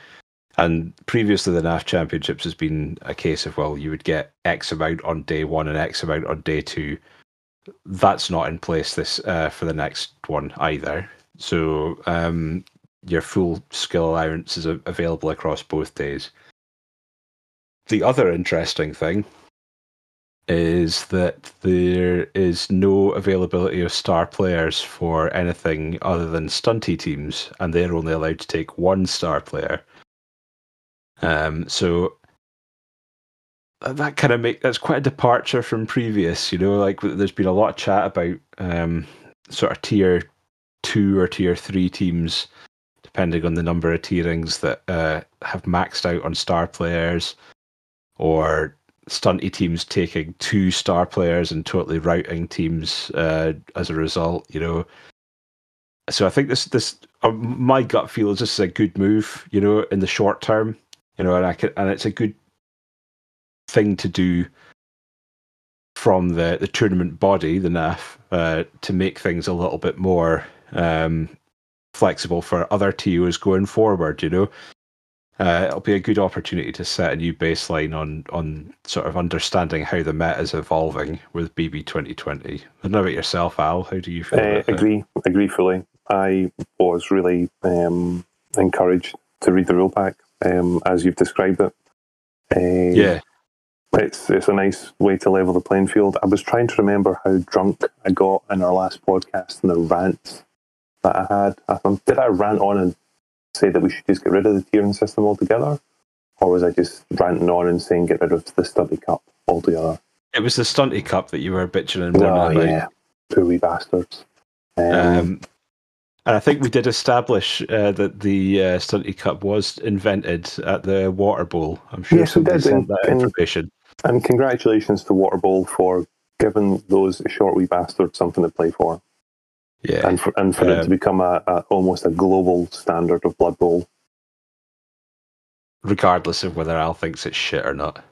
And previously, the NAF Championships has been a case of well, you would get X amount on day one and X amount on day two. That's not in place this uh, for the next one either. So um, your full skill allowance is available across both days. The other interesting thing is that there is no availability of star players for anything other than stunty teams, and they're only allowed to take one star player. Um, so that kind of make that's quite a departure from previous. You know, like there's been a lot of chat about um, sort of tier two or tier three teams, depending on the number of tierings that uh, have maxed out on star players, or stunty teams taking two star players and totally routing teams uh, as a result. You know, so I think this this uh, my gut feel is this is a good move. You know, in the short term, you know, and I can, and it's a good thing to do from the the tournament body, the NAF, uh, to make things a little bit more um, flexible for other TOs going forward. You know, uh, it'll be a good opportunity to set a new baseline on on sort of understanding how the meta is evolving with BB 2020. I don't know about yourself, Al. How do you feel? Uh, agree, it? agree fully. I was really um, encouraged to read the rule pack um, as you've described it. Uh, yeah. It's it's a nice way to level the playing field. I was trying to remember how drunk I got in our last podcast and the rants that I had. I did I rant on and say that we should just get rid of the tiering system altogether, or was I just ranting on and saying get rid of the stunty cup altogether? It was the stunty cup that you were bitching and moaning oh, about. Yeah, poor wee bastards. Um, um, and I think we did establish uh, that the uh, Stunty Cup was invented at the Water Bowl. I'm sure yes, somebody sent that and, information. And congratulations to Water Bowl for giving those short wee bastards something to play for. Yeah, and for and for um, it to become a, a, almost a global standard of Blood Bowl. Regardless of whether Al thinks it's shit or not.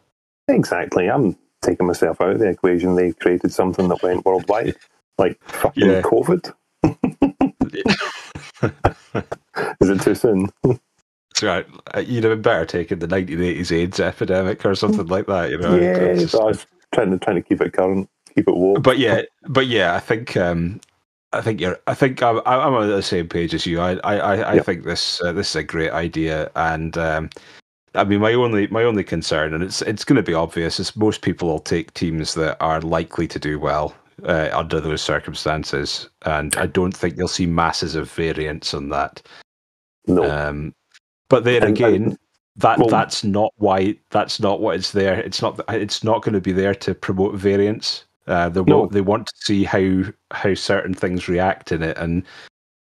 Exactly. I'm taking myself out of the equation. They created something that went worldwide, *laughs* like fucking yeah. COVID. *laughs* Is it too soon? That's right. Uh, you'd have been better taking the 1980s AIDS epidemic or something like that. You know. Yeah, just, I was trying to trying to keep it current, keep it warm. But yeah, but yeah, I think um, I think you're. I think I'm, I'm on the same page as you. I I I, yep. think this uh, this is a great idea, and um, I mean my only my only concern, and it's it's going to be obvious, is most people will take teams that are likely to do well uh, under those circumstances, and I don't think you'll see masses of variance on that. No. Um, but then and, again, and, that well, that's not why that's not what it's there. It's not it's not going to be there to promote variance. Uh, they no. want they want to see how how certain things react in it, and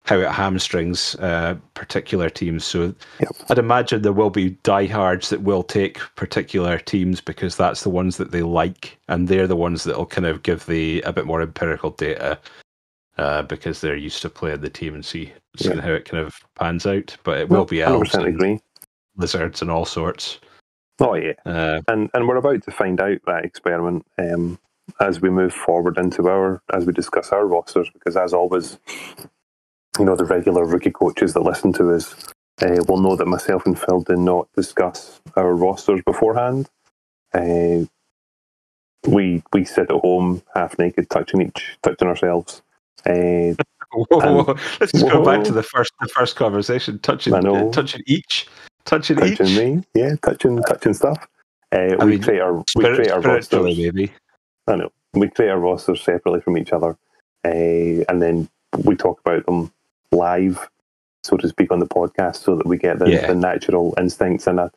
how it hamstrings uh, particular teams. So yep. I'd imagine there will be diehards that will take particular teams because that's the ones that they like, and they're the ones that will kind of give the a bit more empirical data uh, because they're used to playing the team and see seeing yeah. how it kind of pans out. But it will be elves, and lizards, and all sorts. Oh yeah, uh, and and we're about to find out that experiment. Um, as we move forward into our, as we discuss our rosters, because as always, you know, the regular rookie coaches that listen to us uh, will know that myself and Phil did not discuss our rosters beforehand. Uh, we we sit at home half naked, touching each, touching ourselves. *laughs* Uh, whoa, whoa, Let's just go back to the first the first conversation. Touching, uh, touching each, touching, touching each. me, yeah, touching, touching stuff. Uh, we mean, create our we create our rosters. Maybe. I know we create our rosters separately from each other, uh, and then we talk about them live, so to speak, on the podcast, so that we get the, yeah. the natural instincts. And I,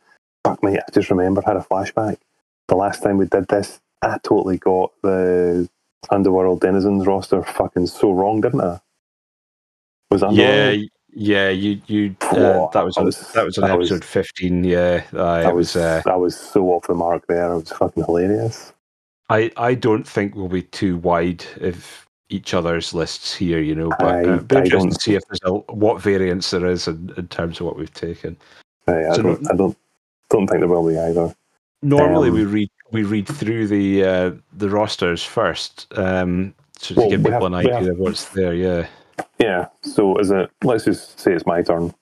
fuck me, I just remember had a flashback. The last time we did this, I totally got the Underworld Denizens roster fucking so wrong, didn't I? Was that yeah, yeah, you you uh, that was, was that was an episode was, fifteen. Yeah, I was, was uh, I was so off the mark there. It was fucking hilarious. I I don't think we'll be too wide if each other's lists here, you know. But I- uh, I interesting don't- to see if there's a, what variance there is in, in terms of what we've taken. Uh, I So don't. I don't. Don't think there will be either. Normally, Um, we read we read through the uh, the rosters first, um, so to Well, give people have- an idea have- of what's there. Yeah. Yeah. So is it? Let's just say it's my turn.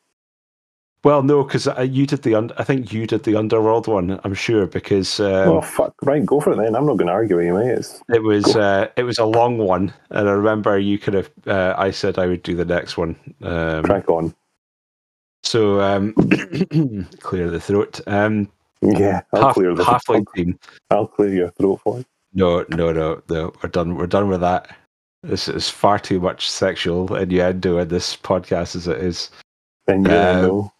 Well, no, because you did the. Un- I think you did the underworld one. I'm sure because um, oh fuck! Right, go for it then. I'm not going to argue with you, mate. It's, it was uh, it was a long one, and I remember you could have. Uh, I said I would do the next one. Um, crack on. so um, *clears throat* clear the throat. Um, Yeah, I'll half, clear the. halfling I'll, team. I'll clear your throat for you. No, no, no, no. We're done. We're done with that. This is far too much sexual innuendo in this podcast as it is. And you Um,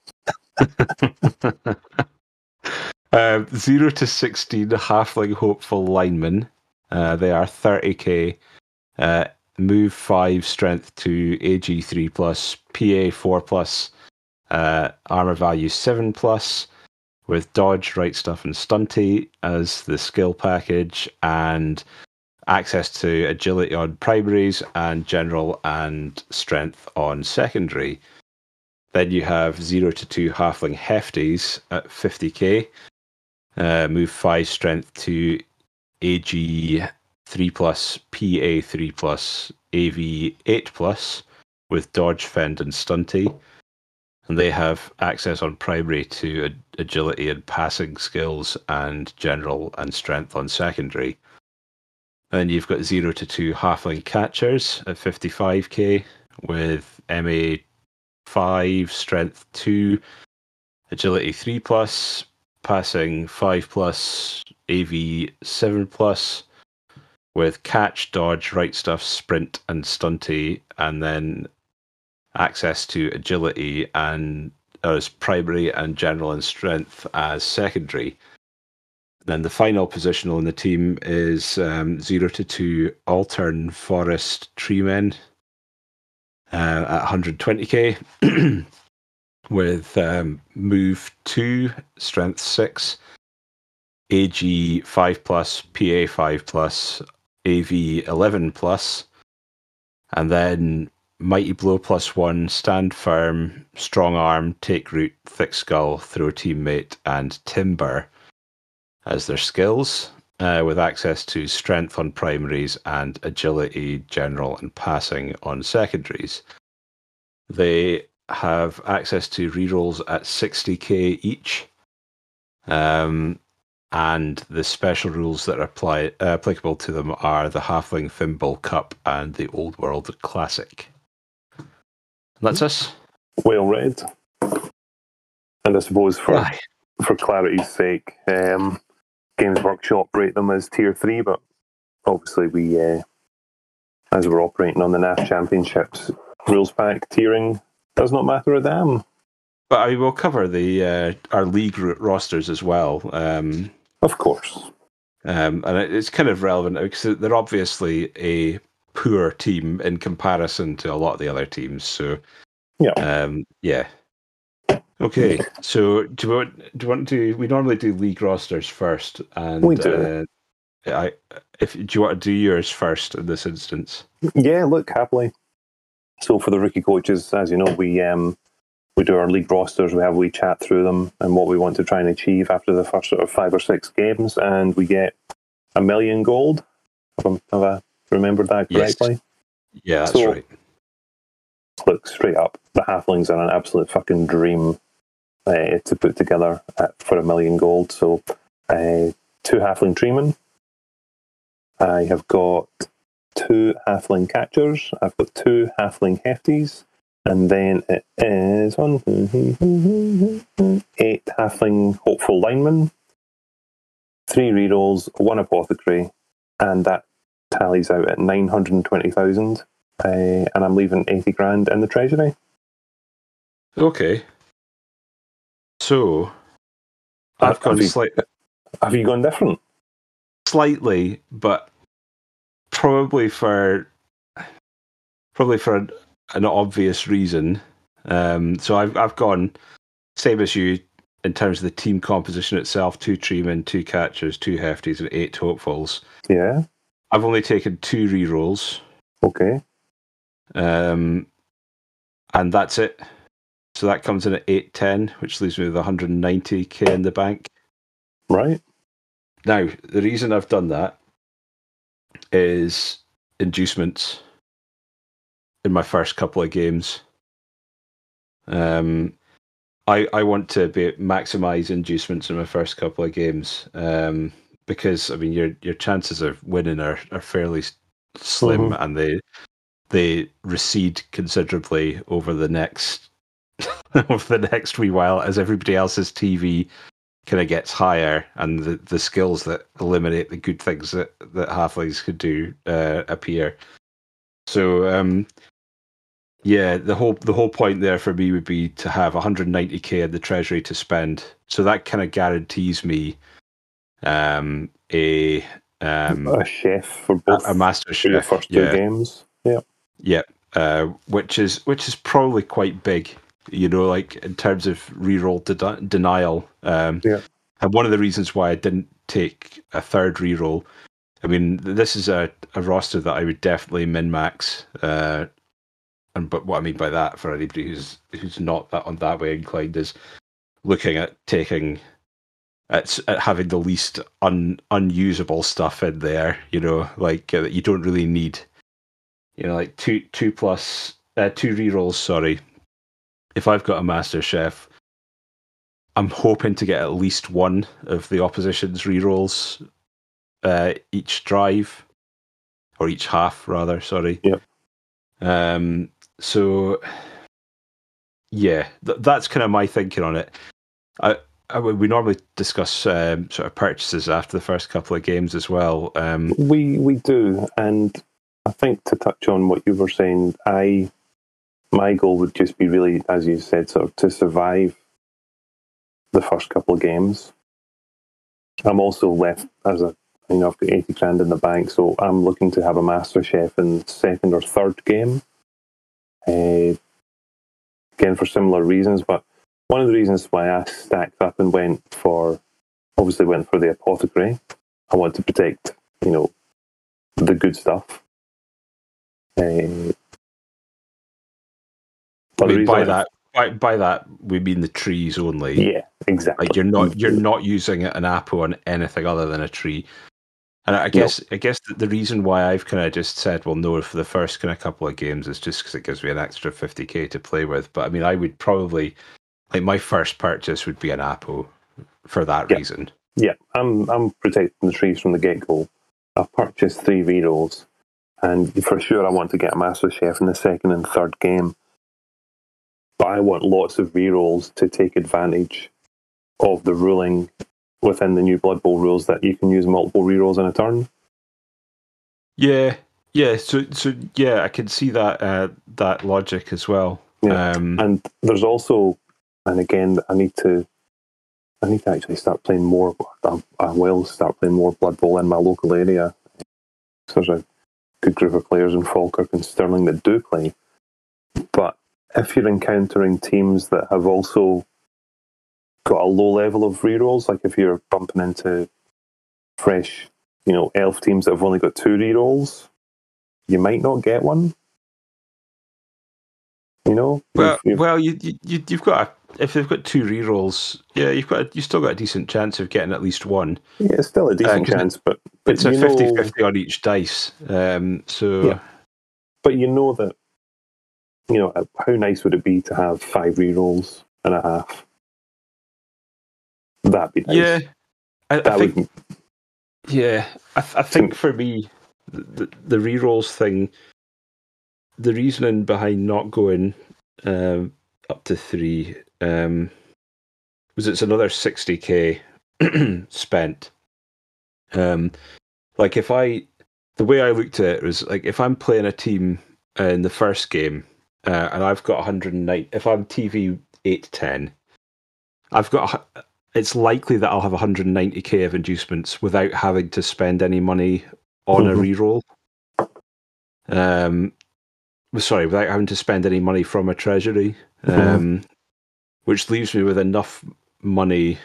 um, zero to sixteen halfling hopeful linemen. Uh, they are thirty k. Uh, move five strength to AG three plus, PA four plus, uh, armor value seven plus, with dodge, right stuff, and stunty as the skill package, and access to agility on primaries and general and strength on secondary. Then you have 0 to 2 Halfling Hefties at 50k. Uh, move 5 strength to AG 3 plus, PA 3 plus, AV 8 plus with dodge, fend, and stunty. And they have access on primary to agility and passing skills and general and strength on secondary. Then you've got 0 to 2 Halfling Catchers at 55k with MA five, strength two, agility three plus, passing five plus, AV seven plus, with catch, dodge, right stuff, sprint, and stunty, and then access to agility and as primary and general and strength as secondary. Then the final positional in the team is um, zero to two altern forest treemen uh, at 120k *clears throat* with um, move 2 strength 6 ag 5 plus pa 5 plus av 11 plus and then mighty blow plus 1 stand firm strong arm take root thick skull throw teammate and timber as their skills uh, with access to strength on primaries and agility, general, and passing on secondaries. They have access to rerolls at 60k each. Um, and the special rules that are apply, uh, applicable to them are the Halfling Thimble Cup and the Old World Classic. And that's us. well read. And I suppose for Aye. for clarity's sake, um, Games Workshop rate them as tier three, but obviously we, uh, as we're operating on the NAF Championships rules pack, tiering does not matter a damn. But I will cover the uh, our league ro- rosters as well. Um, Of course. Um, and it- it's kind of relevant because they're obviously a poor team in comparison to a lot of the other teams. So, Yeah. um, yeah. Okay, so do you want do you want to? We normally do league rosters first, and We do. Uh, I if do you want to do yours first in this instance? Yeah, look, happily. So for the rookie coaches, as you know, we um, we do our league rosters. We have we chat through them and what we want to try and achieve after the first sort of five or six games, and we get a million gold. Have I, have I remembered that Yes. correctly? Yeah, that's So- right. Look, straight up, the halflings are an absolute fucking dream uh, to put together at, for a million gold. So, uh, two halfling treemen. I have got two halfling catchers. I've got two halfling hefties. And then it is one, *laughs* eight halfling hopeful linemen, three rerolls, one apothecary, and that tallies out at 920,000 uh, and I'm leaving 80 grand in the treasury. Okay. So I've Have gone you- slight, Have you gone different? slightly, but probably for probably for an, an obvious reason. Um, so I've I've gone same as you in terms of the team composition itself: two treemen, two catchers, two hefties, and eight hopefuls. Yeah. I've only taken two rerolls. Okay. Um, and that's it. So that comes in at 810, which leaves me with 190k in the bank. Right. Now, the reason I've done that is inducements in my first couple of games. Um, I I want to be maximize inducements in my first couple of games. Um, because I mean your your chances of winning are, are fairly slim Mhm. and they they recede considerably over the next *laughs* over the next wee while as everybody else's TV kind of gets higher and the, the skills that eliminate the good things that, that halflings could do uh, appear. So um, yeah, the whole the whole point there for me would be to have 190k in the treasury to spend. So that kind of guarantees me um, a um, A chef for a, both a master chef for chef. first two yeah, games. Yeah. yeah, uh, which is which is probably quite big. You know, like in terms of reroll de- denial. Um, Yeah. And one of the reasons why I didn't take a third reroll, I mean, this is a, a roster that I would definitely min max. Uh, and but what I mean by that for anybody who's who's not that on that way inclined is looking at taking at, at having the least un, unusable stuff in there. You know, like uh, that you don't really need. You know, like two two plus uh, two rerolls. Sorry, if I've got a Master Chef, I'm hoping to get at least one of the opposition's rerolls uh, each drive, or each half rather. Sorry. Yep. Um. So, yeah, th- that's kind of my thinking on it. I, I we normally discuss um, sort of purchases after the first couple of games as well. Um, We we do, and I think to touch on what you were saying, I my goal would just be really, as you said, sort of to survive the first couple of games. I'm also left as a you know I've got eighty grand in the bank, so I'm looking to have a master chef in the second or third game. Uh, again for similar reasons, but one of the reasons why I stacked up and went for obviously went for the apothecary. I want to protect you know the good stuff. Uh, I mean, by that, by, by that we mean the trees only. yeah, exactly. Like you're not mm. you're not using an apple on anything other than a tree. And I guess I guess the, the reason why I've kind of just said well no for the first kind of couple of games is just because it gives me an extra 50k to play with. But I mean I would probably like my first purchase would be an apple for that Yeah. reason. Yeah, I'm I'm protecting the trees from the get go. I've purchased three vetoes, and for sure I want to get a Master Chef in the second and third game. But I want lots of rerolls to take advantage of the ruling within the new Blood Bowl rules that you can use multiple rerolls in a turn. Yeah, yeah. So so yeah, I can see that uh, that logic as well. Yeah. Um, And there's also, and again, I need to, I need to actually start playing more. I, will start playing more Blood Bowl in my local area. So There's a good group of players in Falkirk and Stirling that do play. But if you're encountering teams that have also got a low level of rerolls, like if you're bumping into fresh, you know, elf teams that have only got two rerolls, you might not get one. You know, Well, If you- well, you, you you- you've got a, if they've got two rerolls, yeah, you've got a, you still got a decent chance of getting at least one. Yeah, it's still a decent it- chance, but, but It's a you know, 50-50 on each dice. Um, so Yeah. but you know that you know how nice would it be to have five rerolls and a half? That'd be nice. yeah, I, I think would. yeah, I, th- I think for me, the, the rerolls thing, the reasoning behind not going um, up to three um, was it's another sixty k *clears throat* spent. Um, like if I, the way I looked at it was like if I'm playing a team uh, in the first game uh, and I've got 109, if I'm TV eight ten, I've got. It's likely that I'll have 190k of inducements without having to spend any money on a Mhm. reroll. Um, sorry, without having to spend any money from a treasury, Mhm. um, which leaves me with enough money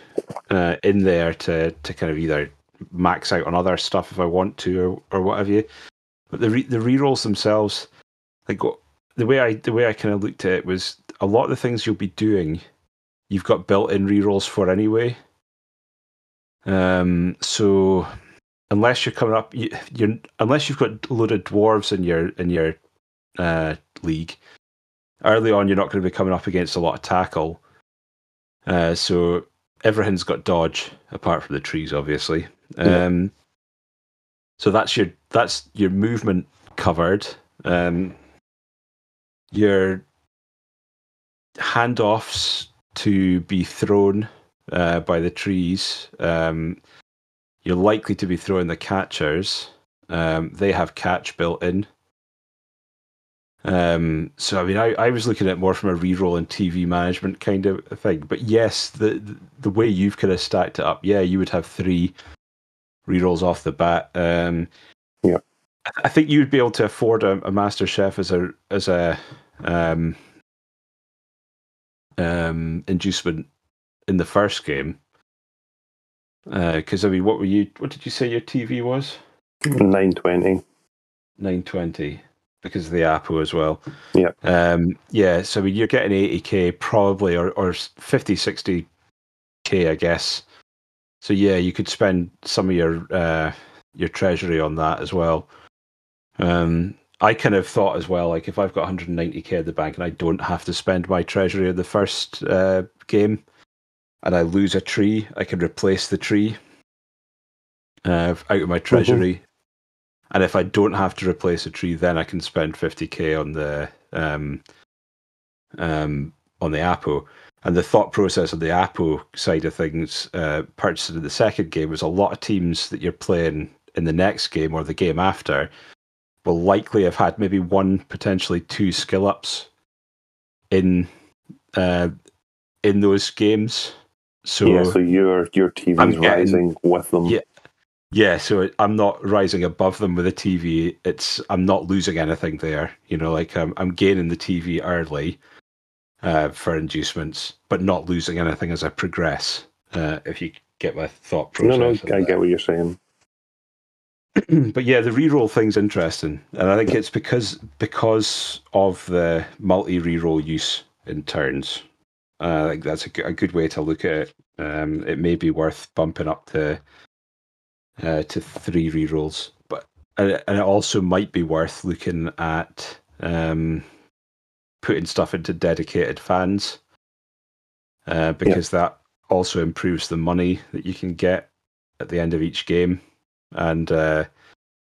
uh, in there to to kind of either max out on other stuff if I want to or or what have you. But the re- the rerolls themselves, like the way I the way I kind of looked at it was a lot of the things you'll be doing, you've got built-in rerolls for anyway. Um, so unless you're coming up, you, are unless you've got loaded dwarves in your in your uh, league, early on you're not going to be coming up against a lot of tackle. Uh, so everything's got dodge apart from the trees, obviously. Yeah. Um, so that's your that's your movement covered. Um, your handoffs to be thrown uh, by the trees. Um, you're likely to be throwing the catchers. Um, they have catch built in. Um, so I mean, I, I was looking at more from a re-roll and TV management kind of thing. But yes, the the way you've kind of stacked it up, yeah, you would have three re-rolls off the bat. Um, yeah, I, think you would be able to afford a, a Master Chef as a as a um, um, inducement in the first game. Because uh, I mean, what were you? What did you say your TV was? Nine twenty. Nine twenty because of the Apo as well. Yeah. Um, yeah. So I mean, you're getting 80k probably, or or 50, 60k, I guess. So yeah, you could spend some of your uh, your treasury on that as well. Um, I kind of thought as well, like if I've got 190k at the bank and I don't have to spend my treasury in the first uh, game, and I lose a tree, I can replace the tree uh, out of my mm-hmm. treasury. Mm-hmm. And if I don't have to replace a tree, then I can spend 50k on the um, um, on the Apo. And the thought process of the Apo side of things, uh, purchasing in the second game, was a lot of teams that you're playing in the next game or the game after will likely have had maybe one, potentially two skill ups in uh, in those games. So yeah, so your your TV is rising with them. Yeah, yeah. So I'm not rising above them with a TV. It's I'm not losing anything there. You know, like I'm I'm gaining the TV early uh, for inducements, but not losing anything as I progress. Uh, if you get my thought process. No, no, I get what you're saying. *clears throat* but yeah, the reroll thing's interesting, and I think it's because because of the multi reroll use in turns. Uh, I think that's a, a, good way to look at it. Um, it may be worth bumping up to uh, to three rerolls, but and it also might be worth looking at um, putting stuff into dedicated fans uh, because yeah. that also improves the money that you can get at the end of each game, and uh,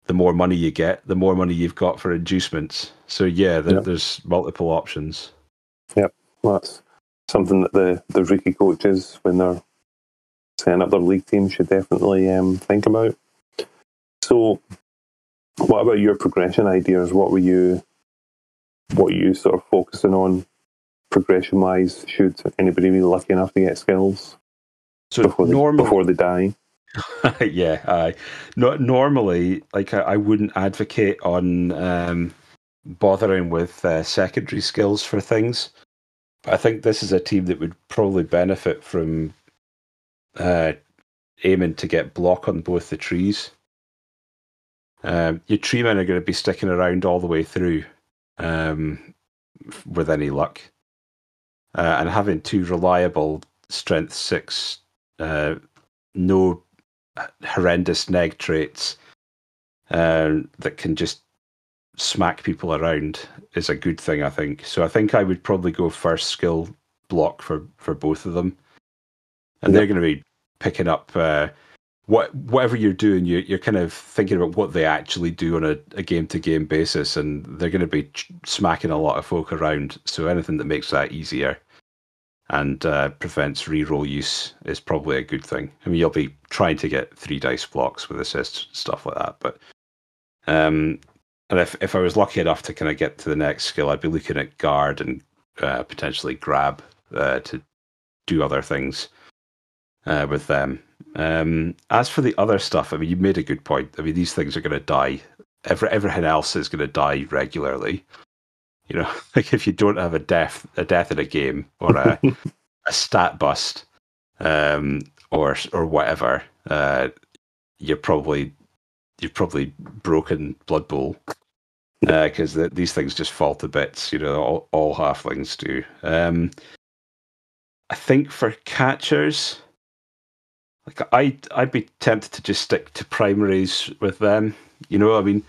the more money you get, the more money you've got for inducements. So yeah, the, there's multiple options. Yep, well, that's something that the the rookie coaches, when they're setting up their league team, should definitely um, think about. So, what about your progression ideas? What were you, what you sort of focusing on progression wise? Should anybody be lucky enough to get skills so before they, before they die? *laughs* yeah, I no, normally like I, I, wouldn't advocate on um, bothering with uh, secondary skills for things. But I think this is a team that would probably benefit from uh, aiming to get block on both the trees. Um, your tree men are going to be sticking around all the way through um, with any luck. Uh, and having two reliable strength six, uh, no horrendous neg traits uh, that can just smack people around is a good thing, I think. So I think I would probably go first skill block for, for both of them. And they're going to be picking up uh, what whatever you're doing, you, you're kind of thinking about what they actually do on a, game to game basis, and they're going to be ch- smacking a lot of folk around. So anything that makes that easier and uh, prevents reroll use is probably a good thing. I mean, you'll be trying to get three dice blocks with assists, stuff like that. But um, and if if I was lucky enough to kind of get to the next skill, I'd be looking at guard and uh, potentially grab uh, to do other things uh, with them. Um, as for the other stuff, I mean, you made a good point. I mean, these things are going to die. Every, everything else is going to die regularly. You know, *laughs* like if you don't have a death, a death in a game or a, *laughs* a stat bust, um, or or whatever, uh, you're probably you've probably broken Blood Bowl because uh, these things just fall to bits. You know, all, all halflings do. Um, I think for catchers, like I, I'd be tempted to just stick to primaries with them. You know, I mean,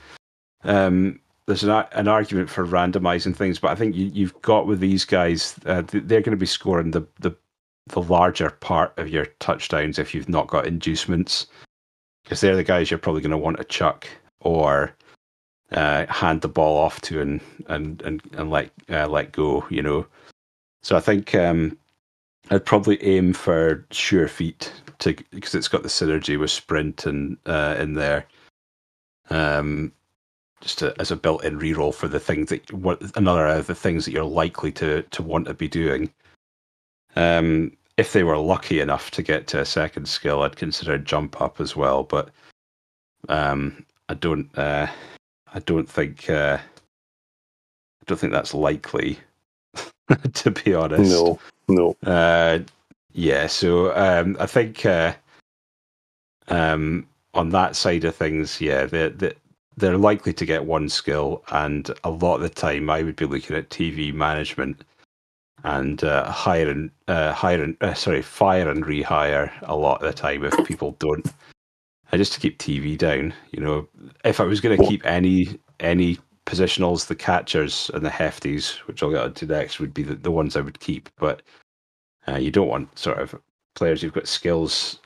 um, there's an, an argument for randomizing things, but I think you, have got with these guys, uh, they're going to be scoring the, the the larger part of your touchdowns if you've not got inducements, because they're the guys you're probably going to want to chuck or uh, hand the ball off to and and and, and let uh, let go. You know, so I think um, I'd probably aim for sure feet to because it's got the synergy with sprint and uh, in there. Um, just to, as a built-in reroll for the things that what another of the things that you're likely to to want to be doing. Um, if they were lucky enough to get to a second skill, I'd consider jump up as well. But um, I don't. Uh, I don't think. Uh, I don't think that's likely. *laughs* to be honest. No. No. Uh, yeah. So um, I think uh, um, on that side of things, yeah, the, the they're likely to get one skill, and a lot of the time I would be looking at TV management and uh, hire and uh, hire and uh, sorry, fire and rehire a lot of the time if people don't. Uh, just to keep TV down, you know, if I was going to keep any any positionals, the catchers and the hefties, which I'll get into next, would be the, the ones I would keep. But uh, you don't want sort of players who've got skills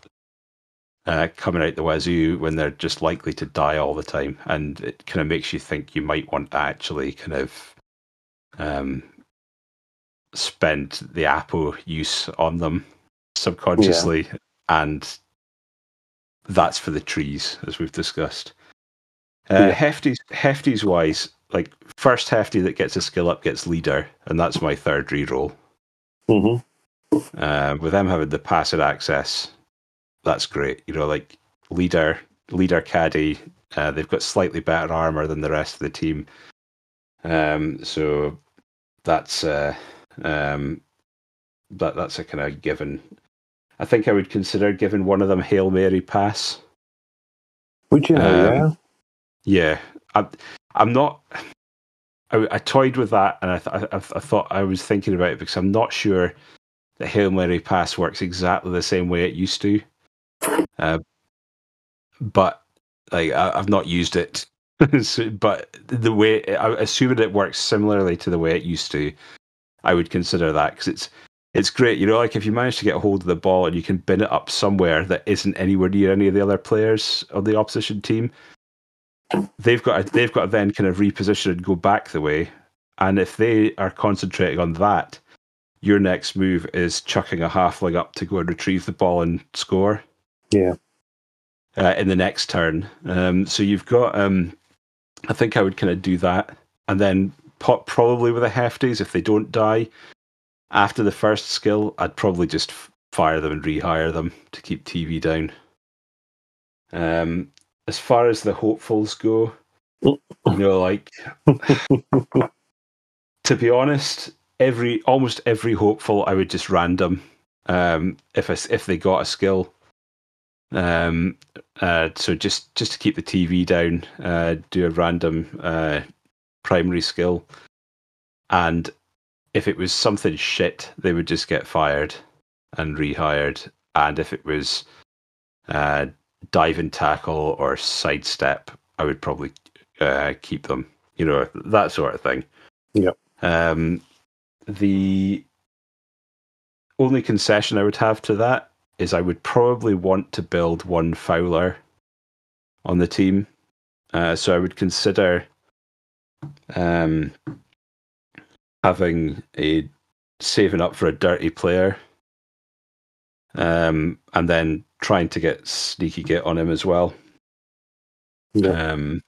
uh, coming out the wazoo when they're just likely to die all the time, and it kind of makes you think you might want to actually kind of um, spend the Apo use on them subconsciously, yeah. and that's for the trees, as we've discussed. Uh, yeah. Hefties, hefties wise, like first hefty that gets a skill up gets leader, and that's my third reroll. Mm-hmm. Uh, with them having the passive access, that's great. You know, like leader, leader caddy, uh, they've got slightly better armor than the rest of the team. Um, so that's uh, um, that that's a kind of given. I think I would consider giving one of them hail mary pass. Would you? Um, yeah. Yeah, I'm. I'm not. I, I toyed with that, and I, th- I, I thought I was thinking about it because I'm not sure that hail mary pass works exactly the same way it used to. Uh, but like I, have not used it, *laughs* so, but the way I assuming it works similarly to the way it used to, I would consider that because it's it's great. You know, like if you manage to get a hold of the ball and you can bin it up somewhere that isn't anywhere near any of the other players of the opposition team, they've got to, they've got to then kind of reposition and go back the way. And if they are concentrating on that, your next move is chucking a halfling up to go and retrieve the ball and score. Yeah. Uh, in the next turn, um, so you've got. Um, I think I would kind of do that, and then pop probably with the hefties if they don't die after the first skill. I'd probably just fire them and rehire them to keep TV down. Um, as far as the hopefuls go, you know, like *laughs* to be honest, every almost every hopeful I would just random um, if I, if they got a skill. Um, uh, so just just to keep the TV down, uh, do a random uh, primary skill, and if it was something shit, they would just get fired and rehired. And if it was uh, dive and tackle or sidestep, I would probably uh, keep them. You know that sort of thing. Yep. Um, the only concession I would have to that is I would probably want to build one fouler on the team. Uh, so I would consider um, having a saving up for a dirty player, um, and then trying to get sneaky git on him as well. Yeah. Um,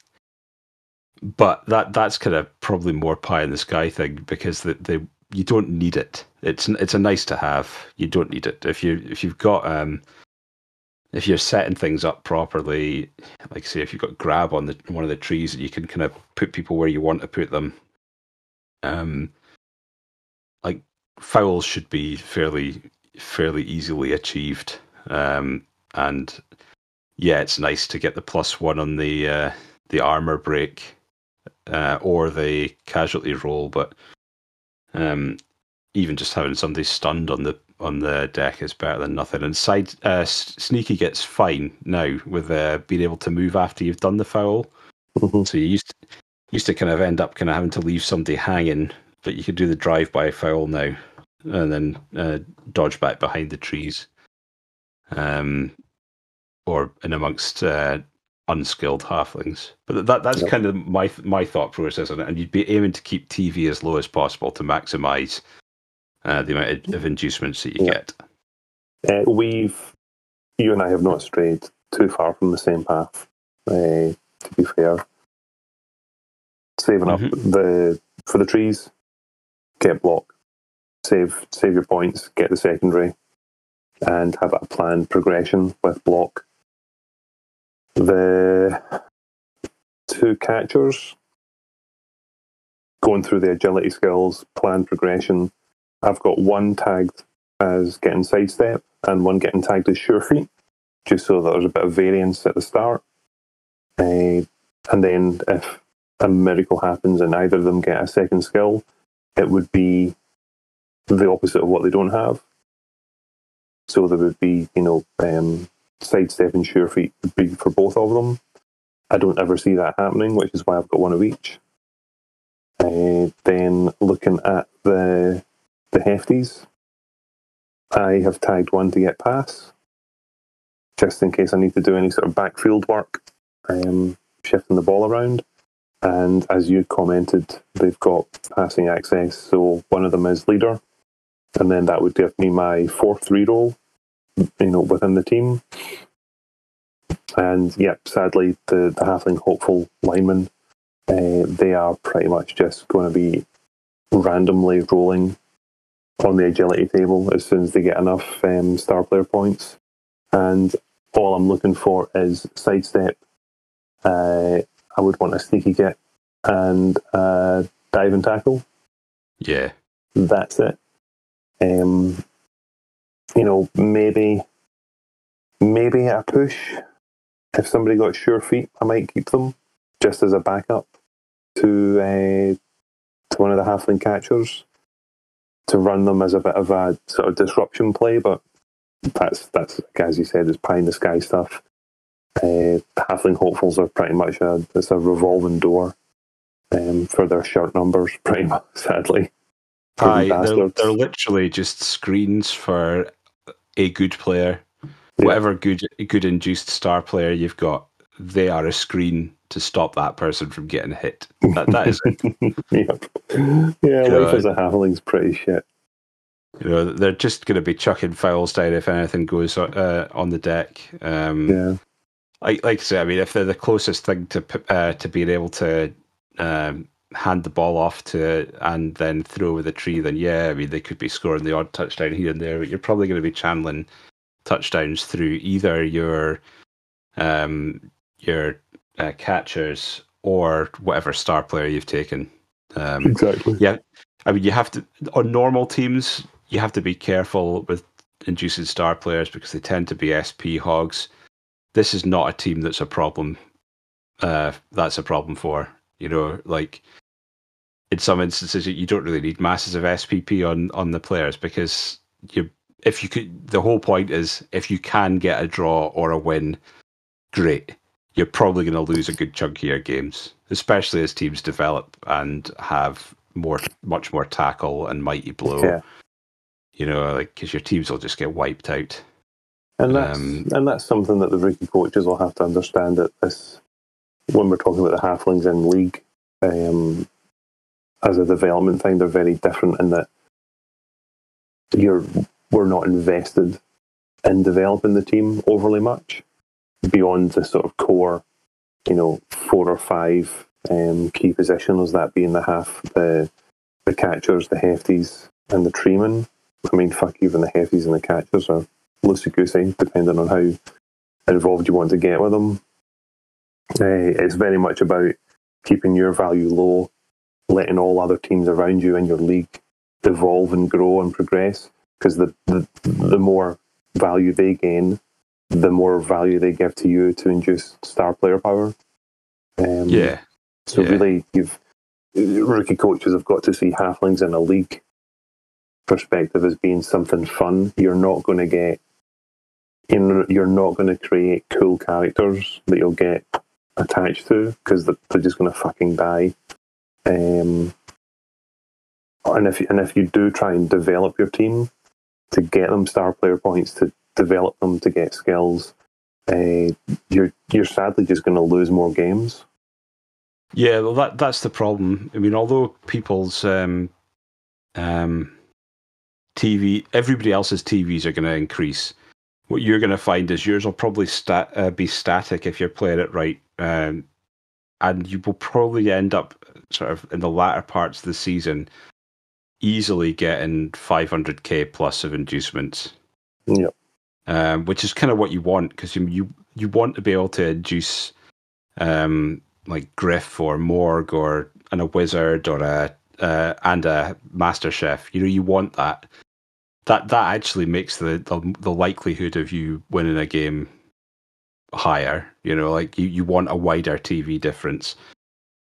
but that that's kind of probably more pie in the sky thing because the, the you don't need it. It's it's a nice to have. You don't need it if you if you've got um if you're setting things up properly. Like say if you've got grab on the one of the trees and you can kind of put people where you want to put them. Um, like fouls should be fairly fairly easily achieved. Um, and yeah, it's nice to get the plus one on the uh, the armor break uh, or the casualty roll, but um, even just having somebody stunned on the on the deck is better than nothing. And side uh, sneaky git's fine now with uh, being able to move after you've done the foul. Mm-hmm. So you used to, used to kind of end up kind of having to leave somebody hanging, but you could do the drive by foul now, and then uh, dodge back behind the trees, um, or in amongst uh, unskilled halflings. But that that's Yep. kind of my my thought process on it. And you'd be aiming to keep TV as low as possible to maximise uh, the amount of, inducements that you Yeah. get. Uh, we've, you and I have not strayed too far from the same path. Uh, to be fair, saving up the for the trees, get block, save save your points, get the secondary, and have a planned progression with block. The two catchers going through the agility skills, planned progression. I've got one tagged as getting sidestep and one getting tagged as sure feet, just so that there's a bit of variance at the start. Uh, and then if a miracle happens and either of them get a second skill, it would be the opposite of what they don't have. So there would be, you know, um, sidestep and sure feet would be for both of them. I don't ever see that happening, which is why I've got one of each. Uh, then looking at the the hefties, I have tagged one to get pass, just in case I need to do any sort of backfield work, um, shifting the ball around. And as you commented, they've got passing access, so one of them is leader, and then that would give me my fourth reroll, you know, within the team. And yep, sadly, the the halfling hopeful linemen, uh, they are pretty much just going to be randomly rolling on the agility table as soon as they get enough um, star player points. And all I'm looking for is sidestep. Uh, I would want a sneaky git and uh, dive and tackle. Yeah, That's it. Um, you know, maybe, maybe a push. If somebody got sure feet, I might keep them just as a backup to uh, to one of the halfling catchers to run them as a bit of a sort of disruption play. But that's that's as you said, it's pie in the sky stuff. Uh, halfling hopefuls are pretty much a it's a revolving door um, for their shirt numbers, *laughs* pretty much. Sadly, Aye, they're, they're literally just screens for a good player. Yeah. Whatever good good induced star player you've got, they are a screen to stop that person from getting hit. *laughs* That that is it. yep. Yeah, You know, life as a halfling's pretty shit. You know, they're just going to be chucking fouls down if anything goes uh, on the deck. Um, Yeah. like like I say, I mean, if they're the closest thing to uh, to being able to um, hand the ball off to and then throw with a tree, then yeah, I mean, they could be scoring the odd touchdown here and there, but you're probably going to be channeling touchdowns through either your um, your uh, catchers or whatever star player you've taken. Um, Exactly. yeah, I mean, you have to on normal teams, you have to be careful with inducing star players because they tend to be SP hogs. This is not a team that's a problem. Uh, that's a problem for you know, like in some instances, you don't really need masses of SPP on on the players because you, if you could, the whole point is if you can get a draw or a win, great. You're probably going to lose a good chunk of your games, especially as teams develop and have more, much more tackle and mighty blow. Yeah. You know, like because your teams will just get wiped out. And that's Um, and that's something that the rookie coaches will have to understand that this when we're talking about the halflings in league, um, as a development thing, they're very different in that you're we're not invested in developing the team overly much beyond the sort of core, you know, four or five um, key positions, that being the half, the the catchers, the hefties, and the treemen. I mean, fuck, even the hefties and the catchers are loosey goosey, depending on how involved you want to get with them. Uh, it's very much about keeping your value low, letting all other teams around you in your league evolve and grow and progress. Because the, the the more value they gain, the more value they give to you to induce star player power. Um, Yeah. So yeah. really, you've rookie coaches have got to see halflings in a league perspective as being something fun. You're not going to get, you're you're not going to create cool characters that you'll get attached to because they're, they're just going to fucking die. Um, and if and if you do try and develop your team to get them star player points to develop them to get skills, uh, you're you're sadly just going to lose more games. Yeah, well, that that's the problem. I mean, although people's um, um, TV, everybody else's TVs are going to increase. What you're going to find is yours will probably stat, uh, be static if you're playing it right, um, and you will probably end up sort of in the latter parts of the season easily getting 500k plus of inducements. Yeah. Um, which is kind of what you want because you, you you want to be able to induce um, like Griff or Morg or and a wizard or a uh, and a master chef. You know, you want that. That that actually makes the, the the likelihood of you winning a game higher. You know, like you, you want a wider TV difference,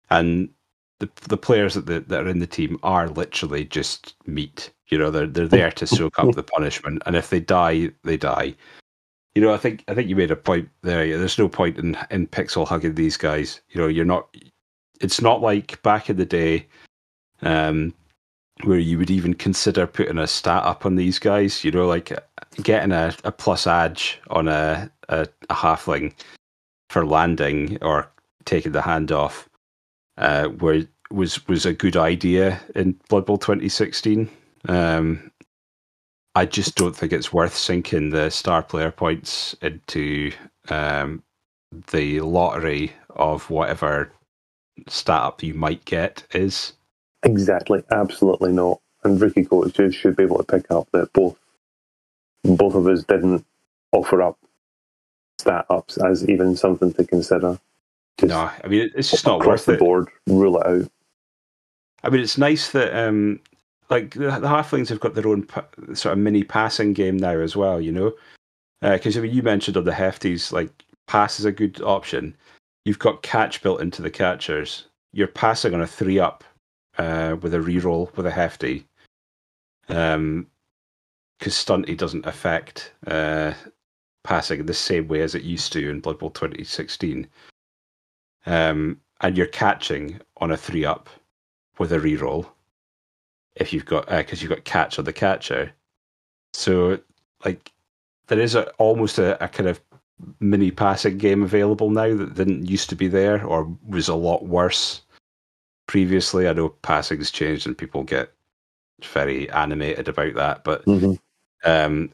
and the the players that the, that are in the team are literally just meat. You know, they're they're there to *laughs* soak up the punishment, and if they die, they die. You know, I think I think you made a point there. There's no point in in pixel hugging these guys. You know, you're not. It's not like back in the day, um, where you would even consider putting a stat up on these guys. You know, like getting a, a plus edge on a, a a halfling for landing or taking the hand off, uh, where was was a good idea in Blood Bowl 2016. Um, I just don't think it's worth sinking the star player points into um, the lottery of whatever stat up you might get is. Exactly, absolutely not. And rookie coaches should be able to pick up that both both of us didn't offer up stat ups as even something to consider. Just No, I mean it's just not worth the it. board, rule it out. I mean, it's nice that um, like the, halflings have got their own sort of mini passing game now as well. You know, because I mean, you mentioned on the hefties, like pass is a good option. You've got catch built into the catchers. You're passing on a three up uh, with a reroll with a hefty. Um, because stunty doesn't affect uh, passing in the same way as it used to in Blood Bowl 2016. Um, and you're catching on a three up with a reroll if you've got because you've got catch or the catcher. So like there is a almost a, a kind of mini passing game available now that didn't used to be there or was a lot worse previously. I know passing's changed and people get very animated about that, but hmm um,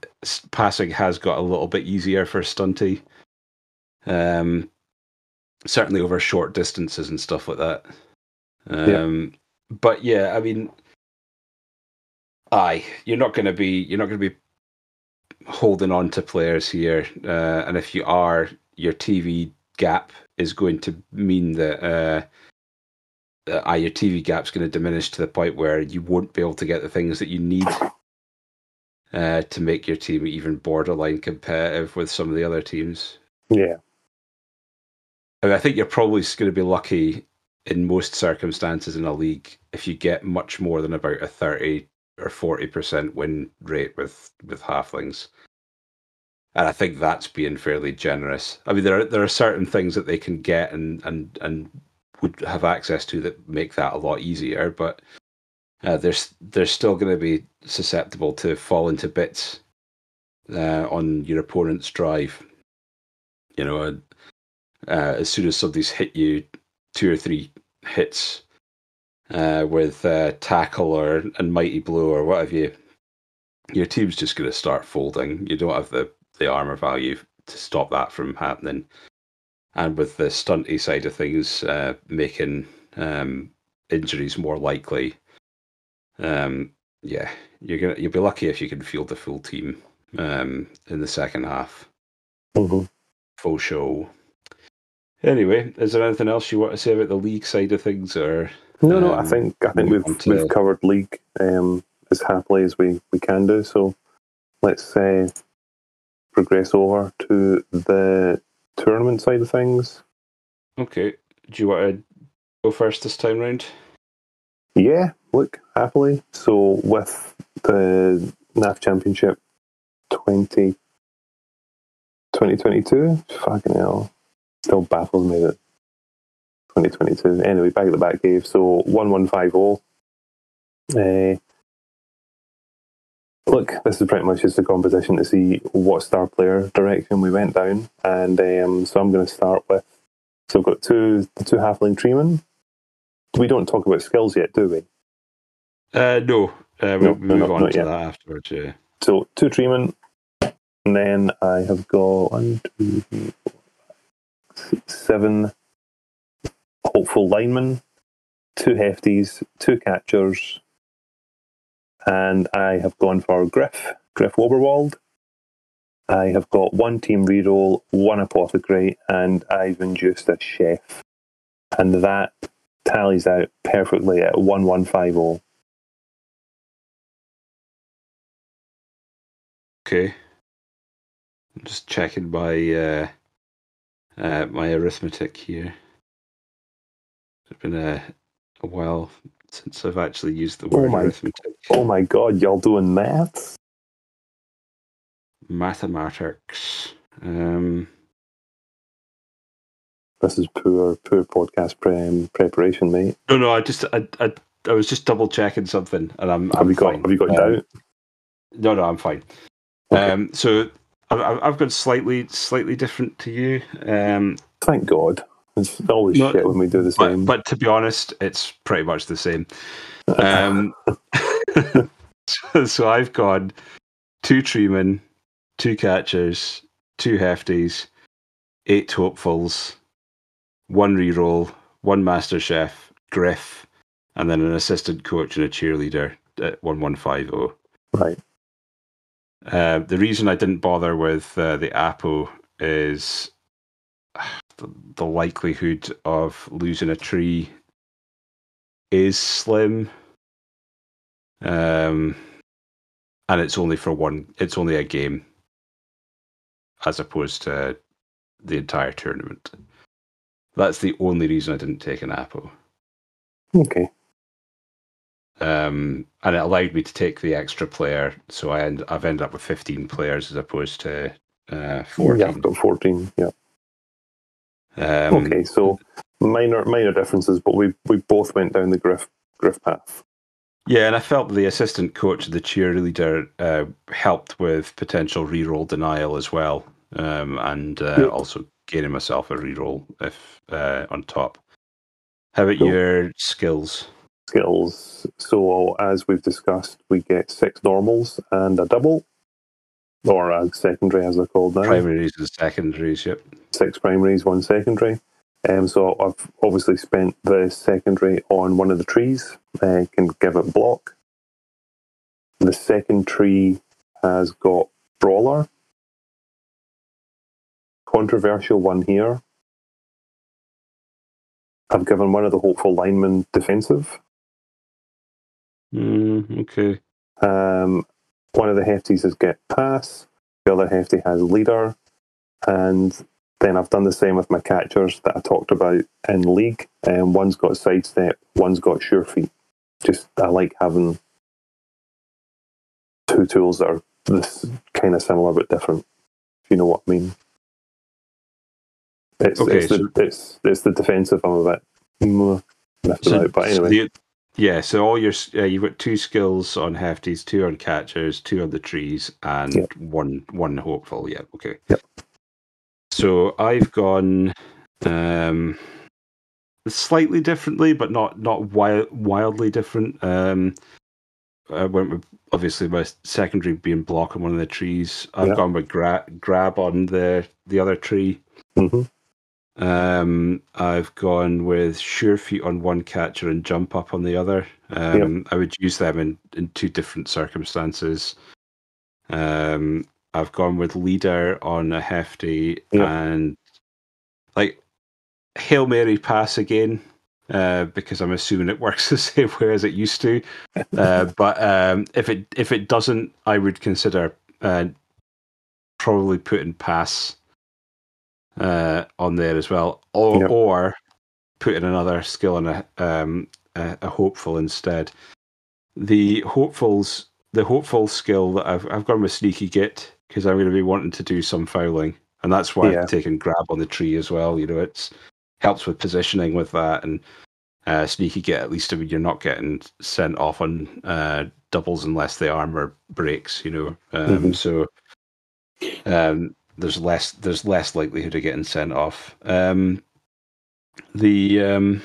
passing has got a little bit easier for Stunty. Um, certainly over short distances and stuff like that. Um, But yeah, I mean, aye, you're not going to be you're not going to be holding on to players here, uh, and if you are, your TV gap is going to mean that. Uh, uh, your TV gap's going to diminish to the point where you won't be able to get the things that you need uh, to make your team even borderline competitive with some of the other teams. Yeah, I, mean, I think you're probably going to be lucky in most circumstances in a league if you get much more than about a 30 or 40% win rate with, with halflings. And I think that's being fairly generous. I mean, there are, there are certain things that they can get and, and, and would have access to that make that a lot easier, but uh, they're, they're still going to be susceptible to fall into bits uh, on your opponent's drive. You know, uh, uh, as soon as somebody's hit you two or three hits uh, with uh, tackle or and mighty blow or what have you, your team's just going to start folding. You don't have the the armor value to stop that from happening. And with the stunty side of things, uh, making um, injuries more likely, um, yeah, you're gonna you'll be lucky if you can field the full team um, in the second half. hmm Full show. Anyway, is there anything else you want to say about the league side of things, or No, no. I Um, think I think we've to- we've covered league um, as happily as we, we can do. So let's say progress over to the tournament side of things. Okay. Do you want to go first this time round? Yeah, look, happily. So with the NAF Championship 20, 2022, fucking hell, still baffles me that 2022. Anyway, back at the back cave. So 1150. Uh, look, this is pretty much just a competition to see what star player direction we went down. And um, so I'm going to start with. So I've got two the two halfling treemen. We don't talk about skills yet, do we? Uh, no. Uh, we'll No, move not- on not to yet. that afterwards. Yeah. So two treemen, and then I have got one, two, three, four, five, six, seven hopeful linemen, two hefties, two catchers, and I have gone for Griff, Griff Oberwald. I have got one team reroll, one apothecary, and I've induced a chef. And that tallies out perfectly at 1150. Okay. I'm just checking my uh, uh, my arithmetic here. It's been a, a while since I've actually used the word Oh word my- arithmetic. Oh my god, y'all doing maths? Mathematics. Um, This is poor, poor podcast pre- preparation, mate. no, no. I just I, I I was just double checking something, and I'm Have I'm you got. Have you got Um, doubt? No, no, I'm fine. Okay. Um, so I've, I've I've got slightly slightly different to you. Um, Thank God. It's always No, shit when we do the but, same. but to be honest, it's pretty much the same. Um, so, *laughs* so I've got two treemen, two catchers, two hefties, eight hopefuls, one reroll, one master chef, Griff, and then an assistant coach and a cheerleader at one one five zero. right. Uh, the reason I didn't bother with uh, the Apo is the, likelihood of losing a tree is slim. Um, and it's only for one, it's only a game as opposed to the entire tournament. That's the only reason I didn't take an apple. Okay. Um, and it allowed me to take the extra player, so I end, I've ended up with 15 players as opposed to uh, 14. Yeah, I've got 14. Yeah. Um, okay, so minor minor differences, but we we both went down the Griff Griff path. Yeah, and I felt the assistant coach, the cheerleader, uh, helped with potential reroll denial as well, um, and uh, Yep. also gaining myself a reroll if uh, on top. How about Cool. your skills? Skills. So as we've discussed, we get six normals and a double, or a secondary as they're called now. Primaries and secondaries. Yep. six primaries, one secondary. Um, so I've obviously spent the secondary on one of the trees. I can give it block. The second tree has got brawler. Controversial one here. I've given one of the hopeful linemen defensive. Mm, okay. Um, one of the hefties is get pass. The other hefty has leader, and then I've done the same with my catchers that I talked about in league. Um, one's got sidestep, one's got sure feet. Just I like having two tools that are this kind of similar but different. If you know what I mean. It's Okay, it's, the, it's it's the defensive. I'm a bit miffed So, about, but so anyway. the- yeah, so all your uh, you've got two skills on hefties, two on catchers, two on the trees, and Yep. one one hopeful. Yeah, okay. Yep. So I've gone um, slightly differently, but not not wild, wildly different. Um, I went with obviously my secondary being block on one of the trees. I've Yeah. gone with gra- grab on the the other tree. hmm Um, I've gone with sure feet on one catcher and jump up on the other. Um, I would use them in, in two different circumstances. Um, I've gone with leader on a hefty Yeah. and like hail mary pass again uh, because I'm assuming it *laughs* works the same way as it used to. Uh, *laughs* but um, if it if it doesn't, I would consider uh, probably putting pass uh, on there as well, or Yep. or putting another skill on a, um, a a hopeful instead. The hopefuls, the hopeful skill that I've I've gone with sneaky git because I'm going to be wanting to do some fouling, and that's why Yeah. I've taken grab on the tree as well. You know, it's helps with positioning with that and uh, sneaky git At least I mean, you're not getting sent off on uh, doubles unless the armor breaks. You know, um, Mhm. so um, there's less there's less likelihood of getting sent off. Um, the um,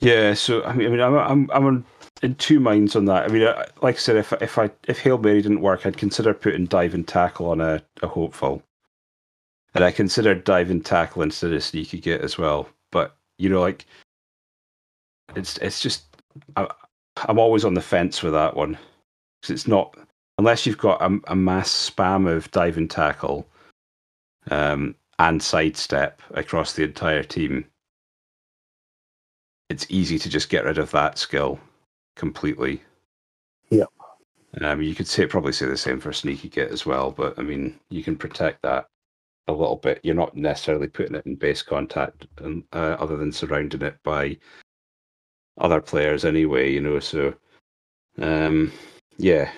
yeah, so I mean, I mean, I'm I'm I'm in two minds on that. I mean, like I said, if if I if hail mary didn't work, I'd consider putting dive and tackle on a, a hopeful, and I considered dive and tackle instead of sneaky git as well. But you know, like it's it's just I, I'm always on the fence with that one because it's not unless you've got a, a mass spam of dive and tackle um, and sidestep across the entire team. It's easy to just get rid of that skill completely. Yep. Um, you could say probably say the same for sneaky git as well, but I mean you can protect that a little bit. You're not necessarily putting it in base contact, and uh, other than surrounding it by other players anyway. You know, so um, yeah.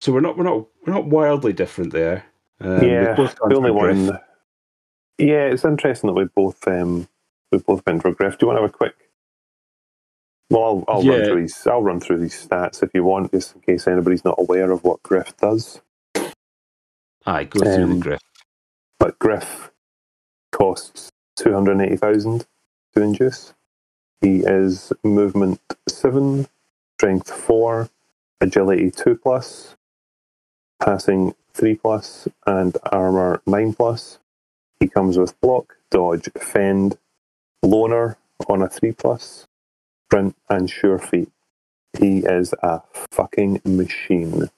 So we're not we're not we're not wildly different there. Um, yeah, both the only Griff. one. Yeah, it's interesting that we both um, we both went for Griff. Do you want to have a quick? Well, I'll, I'll run through these. I'll run through these stats if you want, just in case anybody's not aware of what Griff does. Aye, go through the Um, Griff. But Griff costs two hundred eighty thousand to induce. He is movement seven, strength four, agility two plus, passing three plus, and armor nine plus. He comes with block, dodge, fend, loner on a three plus, sprint, and sure feet. He is a fucking machine.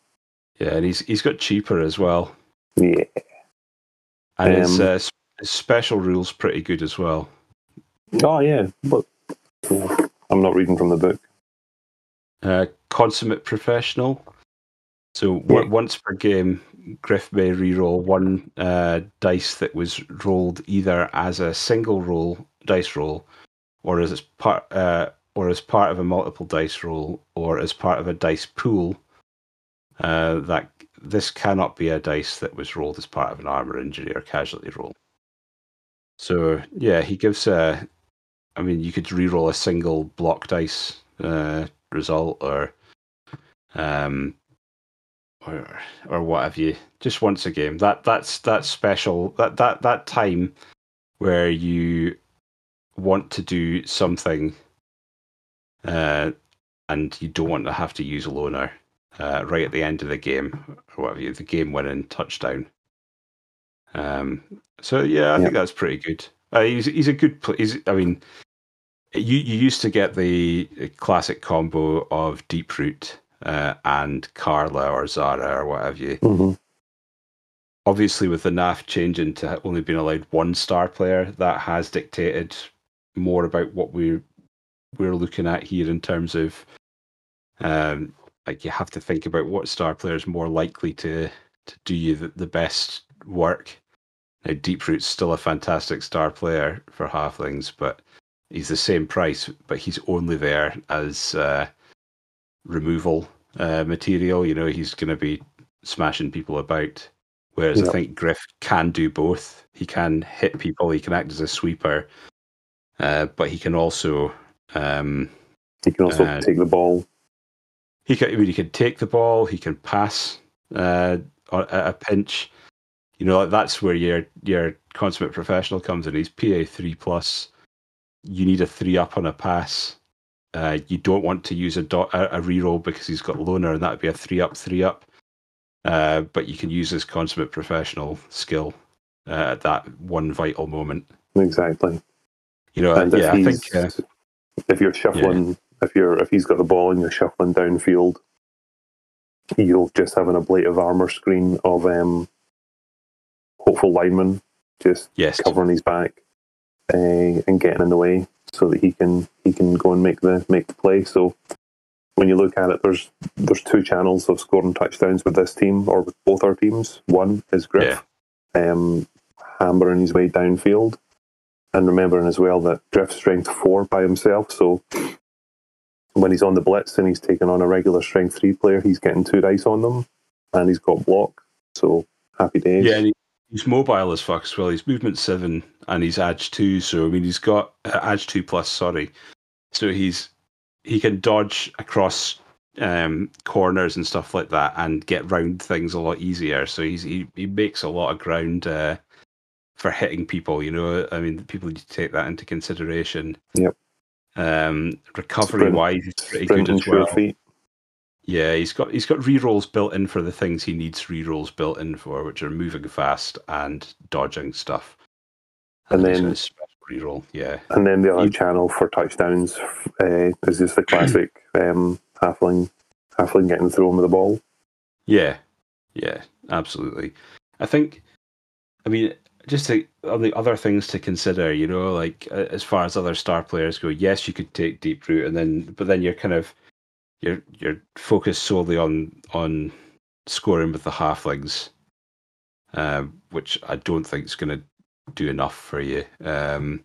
Yeah, and he's he's got cheaper as well, Yeah. and his, Um, uh, his special rules pretty good as well. Oh yeah, but I'm not reading from the book. Uh, consummate professional. So w- Yeah. once per game, Griff may reroll one uh, dice that was rolled either as a single roll dice roll, or as part uh, or as part of a multiple dice roll, or as part of a dice pool. Uh, that this cannot be a dice that was rolled as part of an armor injury or casualty roll. So yeah, he gives a. I mean, you could re-roll a single block dice uh, result, or um, or or what have you. Just once a game. That that's that's special. That that that time where you want to do something, uh, and you don't want to have to use a loner. Uh, right at the end of the game, or what have you, the game winning touchdown. Um, so yeah, I Yeah. think that's pretty good. Uh, he's he's a good. Pl- he's, I mean, you you used to get the classic combo of Deep Root uh, and Karla or Zara or what have you. hmm Obviously, with the NAF changing to only being allowed one star player, that has dictated more about what we're we're looking at here in terms of um, like you have to think about what star player is more likely to to do you the, the best work. Now, Deeproot's still a fantastic star player for halflings, but he's the same price, but he's only there as uh, removal uh, material. You know, he's going to be smashing people about. Whereas I think Griff can do both. He can hit people. He can act as a sweeper, uh, but he can also um, He can also Uh, take the ball. he can. I mean, he can take the ball. He can pass uh, at a pinch. You know, that's where your your consummate professional comes in. He's PA three plus. You need a three up on a pass. Uh, you don't want to use a dot a, a reroll because he's got loner, and that would be a three up, three up. Uh, but you can use his consummate professional skill uh, at that one vital moment. Exactly. You know, And if yeah, I think uh, if you're shuffling, if you're if he's got the ball and you're shuffling downfield, you'll just have an ablative armor screen of um, hopeful lineman just yes, covering his back uh, and getting in the way so that he can he can go and make the make the play. So when you look at it, there's there's two channels of scoring touchdowns with this team or with both our teams. One is Griff, um, hammering his way downfield, and remembering as well that Griff's strength four by himself. So when he's on the blitz and he's taking on a regular strength three player, he's getting two dice on them, and he's got block. So happy days. Yeah, he's mobile as fuck as well. He's movement seven and he's edge two. So I mean, he's got uh, edge two plus. Sorry, so he's he can dodge across um, corners and stuff like that and get round things a lot easier. So he's he, he makes a lot of ground uh, for hitting people. You know, I mean, people need to take that into consideration. Yep. Um, recovery wise, he's pretty good as well. Feet. Yeah, he's got he's got rerolls built in for the things he needs rerolls built in for, which are moving fast and dodging stuff. And, and then reroll, yeah. And then the other you, channel for touchdowns uh, is just the classic *clears throat* um, halfling halfling getting thrown with the ball. Yeah, yeah, absolutely. I think, I mean, just to, on the other things to consider, you know, like as far as other star players go, yes, you could take deep root, and then but then you're kind of you're you're focused solely on on scoring with the halflings, um, which I don't think is going to do enough for you. Um,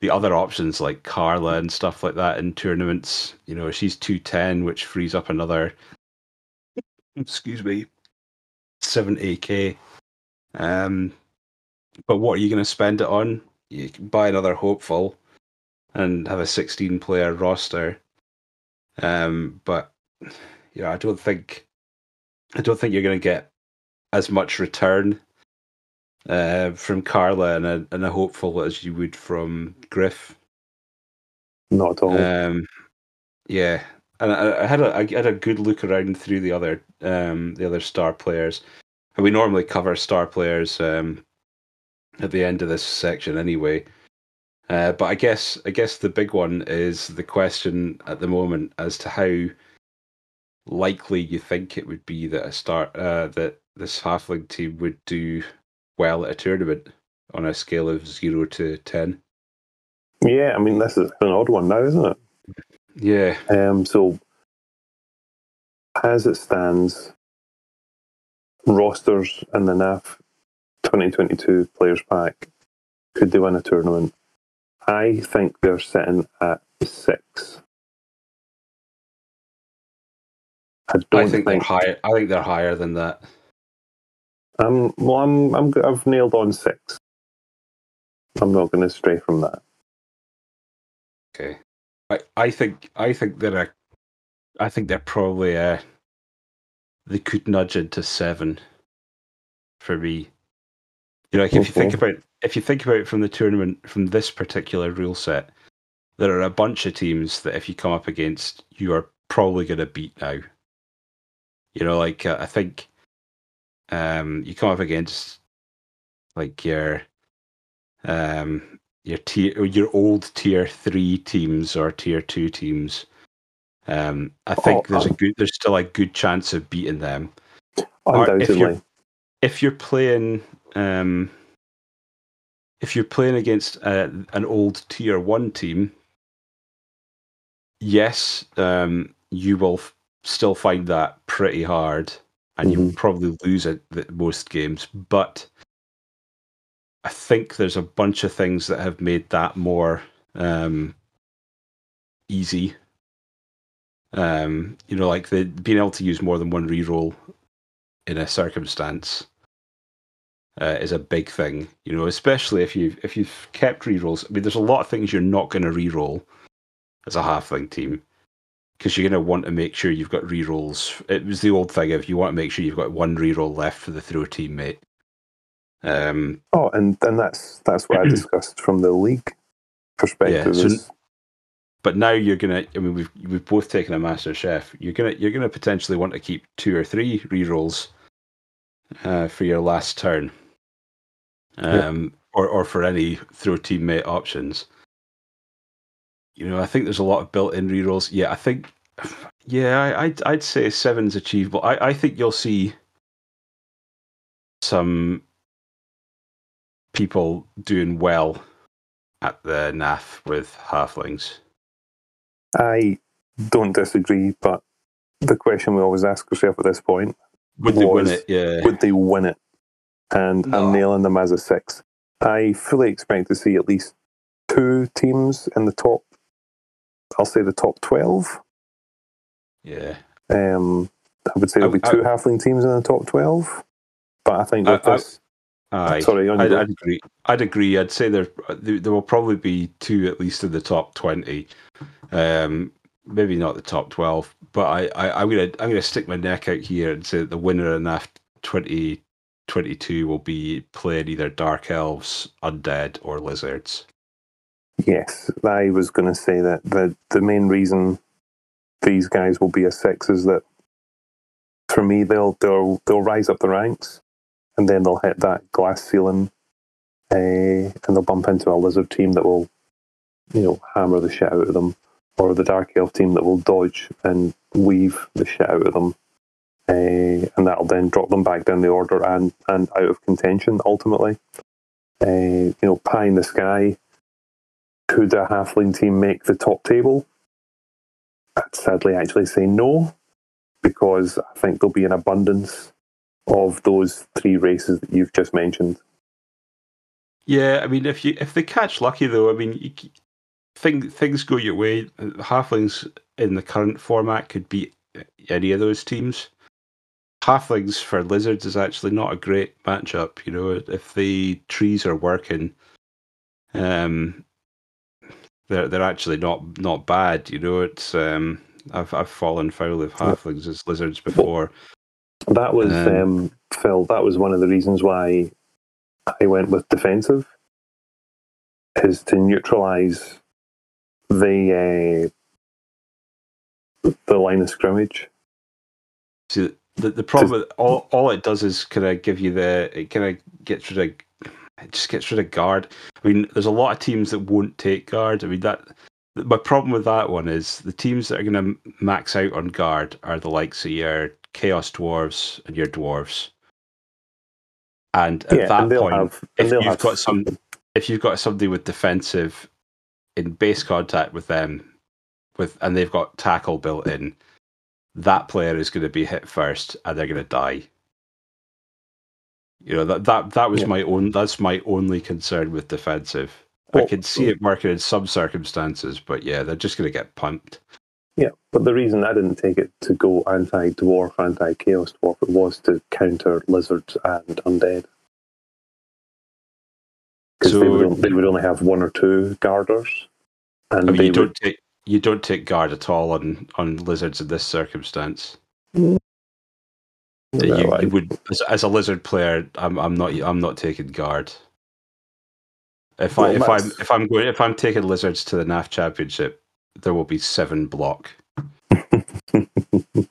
the other options like Karla and stuff like that in tournaments, you know, she's two ten, which frees up another. Excuse me, seven AK. Um, but what are you going to spend it on? You can buy another hopeful and have a 16 player roster. Um, but you know, I don't think I don't think you're going to get as much return uh, from Karla and a, and a hopeful as you would from Griff. Not at all. Um, yeah, and I, I, had a I had a good look around through the other um, the other star players. And we normally cover star players um, at the end of this section anyway. Uh, but I guess I guess the big one is the question at the moment as to how likely you think it would be that a start uh, that this halfling team would do well at a tournament on a scale of zero to ten. Yeah, I mean this is an odd one now, isn't it? Yeah. Um. So as it stands, rosters in the NAF 2022 Players Pack, could they win a tournament? I think they're sitting at six. I don't I think, think, they're higher. I think they're higher than that. Um, well, I'm, I'm, I've nailed on six. I'm not going to stray from that. Okay, I, I think, I think they're a, I think they're probably a, they could nudge into seven. For me, you know, like if okay. you think about if you think about it from the tournament from this particular rule set, there are a bunch of teams that if you come up against, you are probably going to beat now. You know, like uh, I think um, you come up against like your um, your tier your old tier three teams or tier two teams. Um, I think oh, there's a good there's still a good chance of beating them. Undoubtedly. If you're, if you're playing um, if you're playing against uh, an old tier one team, yes, um, you will f- still find that pretty hard, and mm-hmm. you'll probably lose at most games. But I think there's a bunch of things that have made that more um, easy. Um, you know, like the being able to use more than one reroll in a circumstance uh, is a big thing. You know, especially if you've if you've kept rerolls. I mean, there's a lot of things you're not going to reroll as a halfling team because you're going to want to make sure you've got rerolls. It was the old thing of you want to make sure you've got one reroll left for the throw teammate. Um, oh, and then that's that's what I *clears throat* discussed from the league perspective. Yeah, so, but now you're gonna. I mean, we've we've both taken a master chef. You're gonna you're gonna potentially want to keep two or three rerolls uh, for your last turn um, or or for any throw teammate options. You know, I think there's a lot of built-in rerolls. Yeah, I think, yeah, I, I'd I'd say seven's achievable. I I think you'll see some people doing well at the NAF with halflings. I don't disagree, but the question we always ask ourselves at this point Would they win was, it? Yeah. would they win it? And No. I'm nailing them as a six. I fully expect to see at least two teams in the top, I'll say the top 12. Yeah. Um, I would say there'll be I- two halfling teams in the top 12. But I think with I- I- this. Aye. sorry, I'd. I'd agree. I'd agree. I'd say there, there there will probably be two at least in the top twenty. Um, maybe not the top twelve, but I, I I'm gonna I'm gonna stick my neck out here and say that the winner in that twenty twenty two will be playing either dark elves, undead, or lizards. Yes, I was going to say that the the main reason these guys will be a six is that for me they'll they'll they'll rise up the ranks and then they'll hit that glass ceiling uh, and they'll bump into a lizard team that will you know hammer the shit out of them or the dark elf team that will dodge and weave the shit out of them uh, and that'll then drop them back down the order and and out of contention ultimately uh, you know pie in the sky could a halfling team make the top table? I'd sadly actually say no, because I think there'll be an abundance of those three races that you've just mentioned. Yeah, I mean, if you if they catch lucky though, I mean, you, things go your way. Halflings in the current format could beat any of those teams. Halflings for lizards is actually not a great matchup. You know, if the trees are working, um, they're they're actually not not bad. You know, it's um, I've I've fallen foul of halflings as lizards before. That was Um, um, Phil. That was one of the reasons why I went with defensive, is to neutralise the uh, the line of scrimmage. The the problem with all all it does is kind of give you the it kind of gets rid of it just gets rid of guard. I mean, there's a lot of teams that won't take guard. I mean that my problem with that one is the teams that are going to max out on guard are the likes of your chaos dwarves and your dwarves. And at yeah, that and point, have. if you've got some if you've got somebody with defensive in base contact with them with and they've got tackle built in that player is going to be hit first and they're going to die you know that that that was Yeah. my own that's my only concern with defensive i can see uh, it working in some circumstances but yeah they're just going to get pumped Yeah, but the reason I didn't take it to go anti dwarf, anti chaos dwarf, it was to counter lizards and undead. Because they, So- would, they would only have one or two guarders. And i mean they you don't would, take you don't take guard at all on on lizards in this circumstance. No, you, I- you would as, as a lizard player i'm i'm not i'm not taking guard. If i Well, if i'm if i'm going if i'm taking lizards to the naf championship there will be seven block. *laughs* *laughs*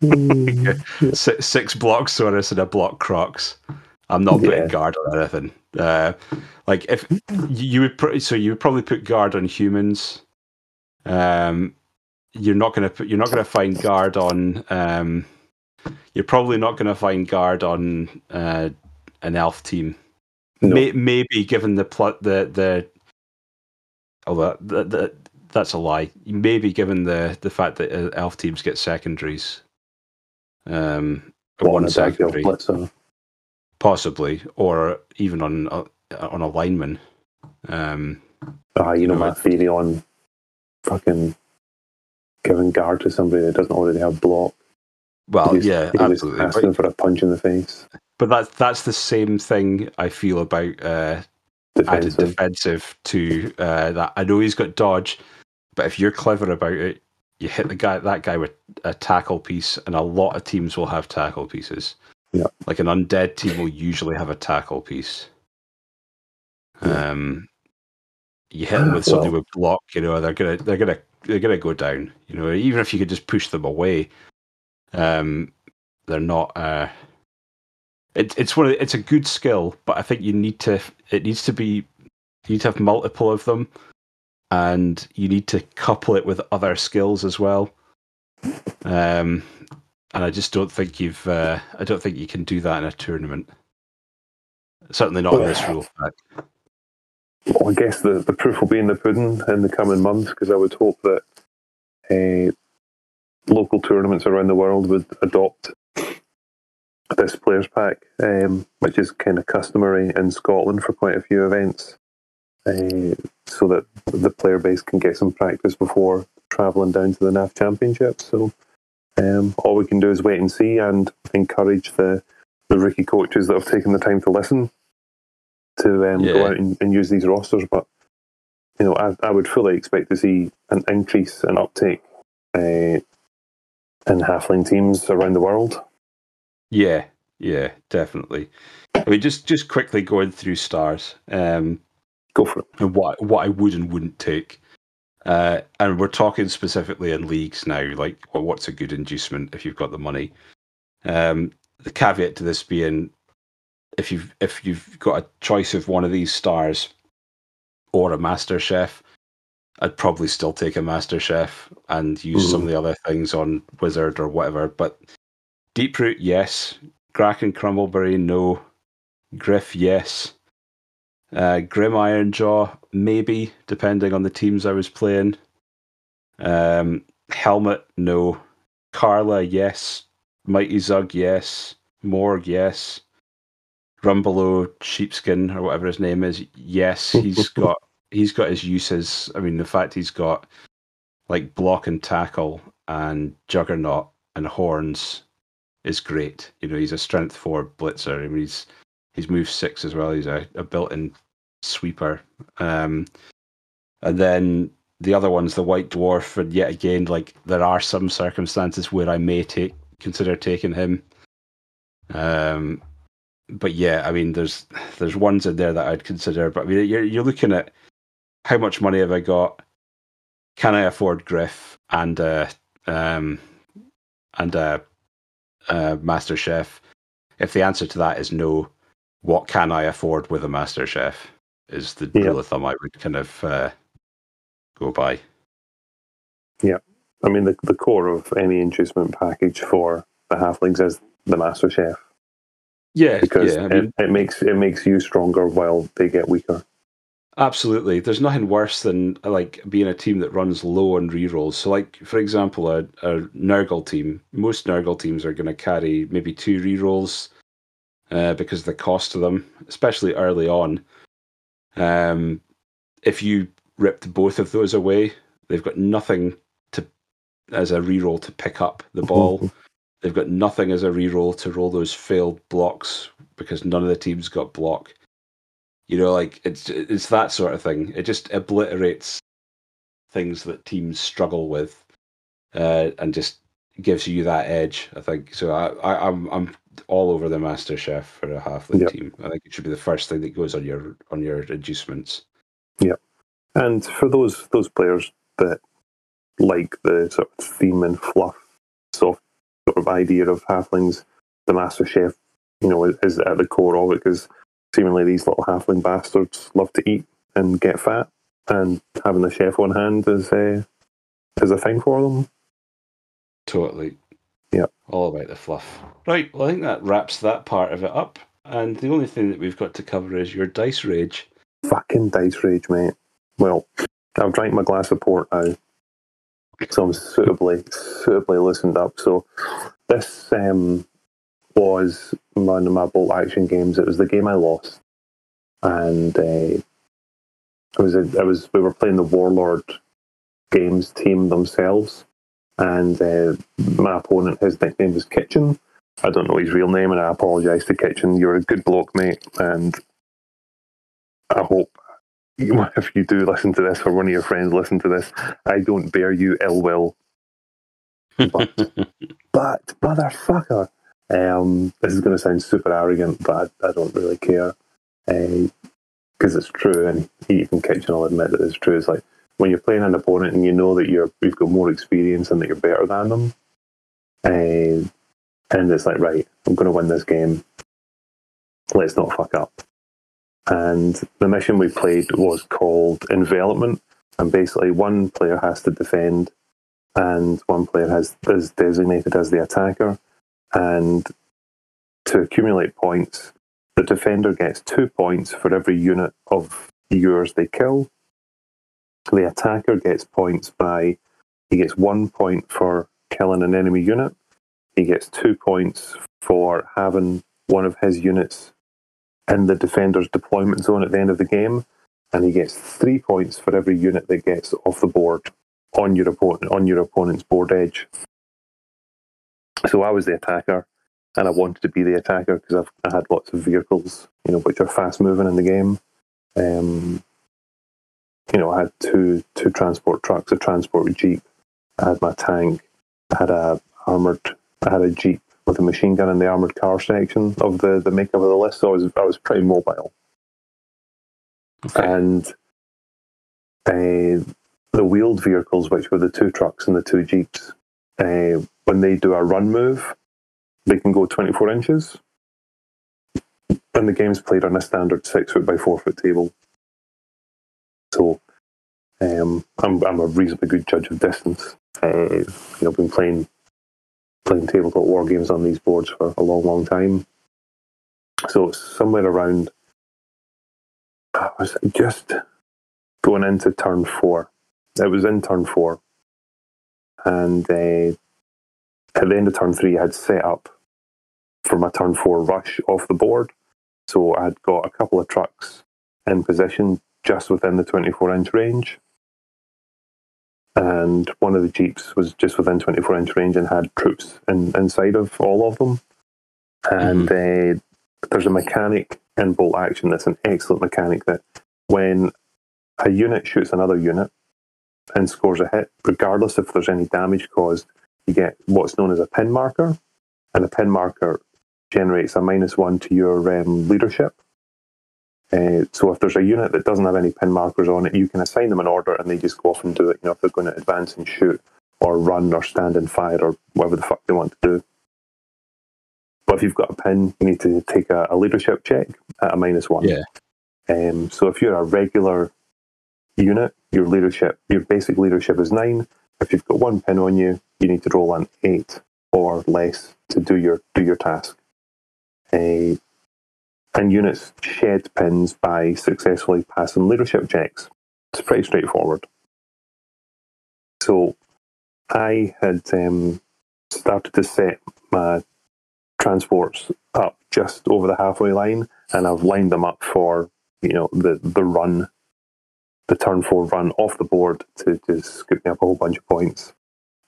*laughs* Mm, six, six block Saurus and a block Krox. I'm not putting Yeah. guard on anything. Uh, like if you would, pr- so you would probably put guard on humans. Um, you're not going to put. You're not to find guard on. Um, you're probably not going to find guard on uh, an elf team. no. May, maybe given the plot, the the. Oh, that, that, that that's a lie. Maybe given the the fact that uh, elf teams get secondaries. Um, one on a Dark Elf secondary, Blitzer? Possibly, or even on a, on a lineman. Um, Ah, you know No, my theory on fucking giving guard to somebody that doesn't already have block. well, yeah, absolutely. Asking for a punch in the face. but that's that's the same thing I feel about uh, added Defensive. defensive to uh, that. I know he's got dodge, but if you're clever about it, you hit the guy that guy with a tackle piece, and a lot of teams will have tackle pieces. Yeah. Like an undead team will usually have a tackle piece. Um, you hit them with *sighs* something Well- with block, you know, they're gonna they're gonna they're gonna go down. You know, even if you could just push them away, um, they're not. Uh, it, it's one. Of, the- it's a good skill, but I think you need to. It needs to be. You need to have multiple of them, and you need to couple it with other skills as well. Um, and I just don't think you've. Uh, I don't think you can do that in a tournament. Certainly not in this rule pack. Well, I guess the, the proof will be in the pudding in the coming months because I would hope that uh, local tournaments around the world would adopt this players pack, um, which is kind of customary in Scotland for quite a few events, uh, so that the player base can get some practice before travelling down to the NAF Championship. So um, all we can do is wait and see and encourage the, the rookie coaches that have taken the time to listen to um, yeah. go out and, and, use these rosters. But you know, I, I would fully expect to see an increase and uptake uh, in halfling teams around the world. Yeah, yeah, definitely. I mean, just just quickly going through stars. Um, Go for it. And what what I would and wouldn't take. Uh, and we're talking specifically in leagues now, like well, what's a good inducement if you've got the money. Um, the caveat to this being, if you've if you've got a choice of one of these stars or a master chef, I'd probably still take a master chef and use mm-hmm. some of the other things on wizard or whatever. But deeproot, yes. Grak and Crumbleberry, no. Griff, yes. Uh, Grim Ironjaw, maybe, depending on the teams I was playing. Um, Helmut, no. Karla, yes. Mighty Zug, yes. Morg, yes. Rumbelow, Sheepskin, or whatever his name is, yes. He's *laughs* got he's got his uses. I mean, the fact he's got like block and tackle and juggernaut and horns is great. You know, he's a strength four blitzer. I mean, he's he's move six as well. He's a, a built-in sweeper. Um, and then the other one's the white dwarf, and yet again, like there are some circumstances where I may take consider taking him. Um, but yeah, I mean, there's there's ones in there that I'd consider. But I mean, you're you're looking at how much money have I got? Can I afford Griff and uh, um, and uh, uh, Master Chef? If the answer to that is no, what can I afford with a Master Chef? Is the yeah. rule of thumb I would kind of uh, go by. Yeah, I mean the the core of any inducement package for the halflings is the Master Chef. Yeah, because yeah, I mean, it, it makes it makes you stronger while they get weaker. Absolutely. There's nothing worse than like being a team that runs low on rerolls. So, like for example, a, a Nurgle team. Most Nurgle teams are going to carry maybe two rerolls uh, because of the cost of them, especially early on. Um, if you ripped both of those away, they've got nothing to as a reroll to pick up the ball. *laughs* they've got nothing as a reroll to roll those failed blocks because none of the teams got block. You know, like it's it's that sort of thing. It just obliterates things that teams struggle with, uh, and just gives you that edge. I think so. I, I am I'm, I'm all over the Master Chef for a halfling yep. team. I think it should be the first thing that goes on your on your inducements. Yeah, and for those those players that like the sort of theme and fluff soft sort of idea of halflings, the Master Chef, you know, is at the core of it because seemingly these little halfling bastards love to eat and get fat, and having the chef on hand is a is a thing for them. Totally. Yeah. All about the fluff. Right. Well, I think that wraps that part of it up. And the only thing that we've got to cover is your dice rage. Fucking dice rage, mate. Well, I've drank my glass of port now, so I'm suitably suitably loosened up. So this um, was one of my bolt action games. It was the game I lost, and uh, it was a, it was we were playing the Warlord Games team themselves, and uh, my opponent his nickname was Kitchen. I don't know his real name, and I apologise to Kitchen. You're a good bloke, mate, and I hope *laughs* if you do listen to this or one of your friends listen to this, I don't bear you ill will. But, *laughs* but motherfucker, um, this is going to sound super arrogant, but I, I don't really care because uh, it's true, and even Kitchen will admit that it's true. It's like when you're playing an opponent and you know that you're you've got more experience and that you're better than them, uh, and it's like right, I'm going to win this game. Let's not fuck up. And the mission we played was called Envelopment, and basically one player has to defend, and one player has is designated as the attacker and to accumulate points, the defender gets two points for every unit of yours they kill. The attacker gets points by he gets one point for killing an enemy unit. He gets two points for having one of his units in the defender's deployment zone at the end of the game, and he gets three points for every unit that gets off the board on your opponent on your opponent's board edge. So I was the attacker, and I wanted to be the attacker because I've I had lots of vehicles, you know, which are fast moving in the game. Um, you know, I had two two transport trucks, a transport jeep. I had my tank. I had a armored. I had a jeep with a machine gun in the armored car section of the the makeup of the list. So I was I was pretty mobile. Okay. And uh, the wheeled vehicles, which were the two trucks and the two jeeps, uh, when they do a run move, they can go 24 inches. And the game's played on a standard six foot by four foot table. So um, I'm, I'm a reasonably good judge of distance. Uh, you know, been playing playing tabletop war games on these boards for a long, long time. So it's somewhere around. I was just going into turn four. It was in turn four, and uh, at the end of turn three, I had set up for my turn four rush off the board. So I'd got a couple of trucks in position just within the 24 inch range. And one of the Jeeps was just within 24 inch range and had troops in, inside of all of them. And uh, there's a mechanic in bolt action that's an excellent mechanic that when a unit shoots another unit and scores a hit, regardless if there's any damage caused, you get what's known as a pin marker. And a pin marker generates a minus one to your um, leadership. Uh, so if there's a unit that doesn't have any pin markers on it, you can assign them an order and they just go off and do it. You know, if they're going to advance and shoot or run or stand and fire or whatever the fuck they want to do. But if you've got a pin, you need to take a, a leadership check at a minus one. Yeah. Um, so if you're a regular unit, your leadership, your basic leadership is nine. If you've got one pin on you, you need to roll an eight or less to do your do your task. Uh, and units shed pins by successfully passing leadership checks. It's pretty straightforward. So I had um, started to set my transports up just over the halfway line, and I've lined them up for you know the the run, the turn four run off the board to to scoop me up a whole bunch of points.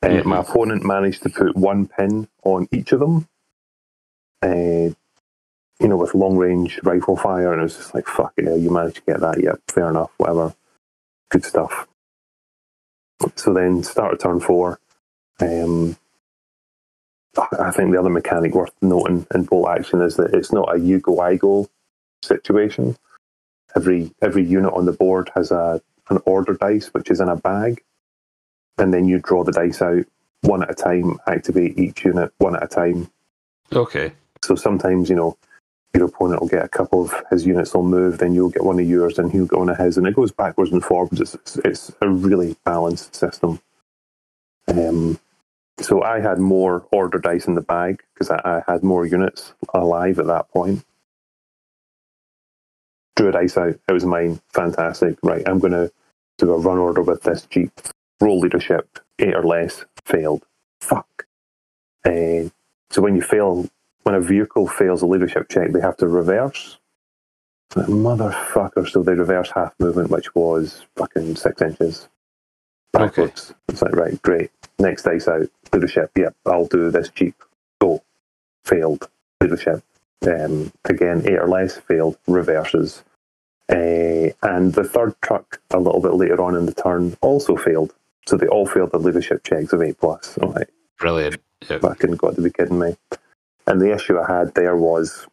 Uh, Mhm. my opponent managed to put one pin on each of them. Uh, you know, with long range rifle fire, and it was just like, fuck it, you managed to get that, yeah, fair enough, whatever. Good stuff. So then, start of turn four. Um, I think the other mechanic worth noting in bolt action is that it's not a you go, I go situation. Every every unit on the board has a an order dice, which is in a bag, and then you draw the dice out one at a time, activate each unit one at a time, Okay. so sometimes, you know, your opponent will get a couple of his units will move, then you'll get one of yours, and he'll get one of his, and it goes backwards and forwards. It's, it's, a really balanced system. Um, so I had more order dice in the bag because I, I had more units alive at that point. Drew a dice out. It was mine. Fantastic. Right, I'm going to do a run order with this Jeep. Roll leadership, eight or less. Failed. Fuck. Uh, so when you fail when a vehicle fails a leadership check, they have to reverse. Like, Motherfucker, so they reverse half movement, which was fucking six inches backwards. It's like, right, great. Next dice out, leadership, yep, I'll do this Jeep. Go. Failed. Leadership. Um, again, eight or less, failed. Reverses. Uh, and the third truck, a little bit later on in the turn, also failed. So they all failed the leadership checks of eight plus. I'm Brilliant. Yeah. fucking got to be kidding me. And the issue I had there was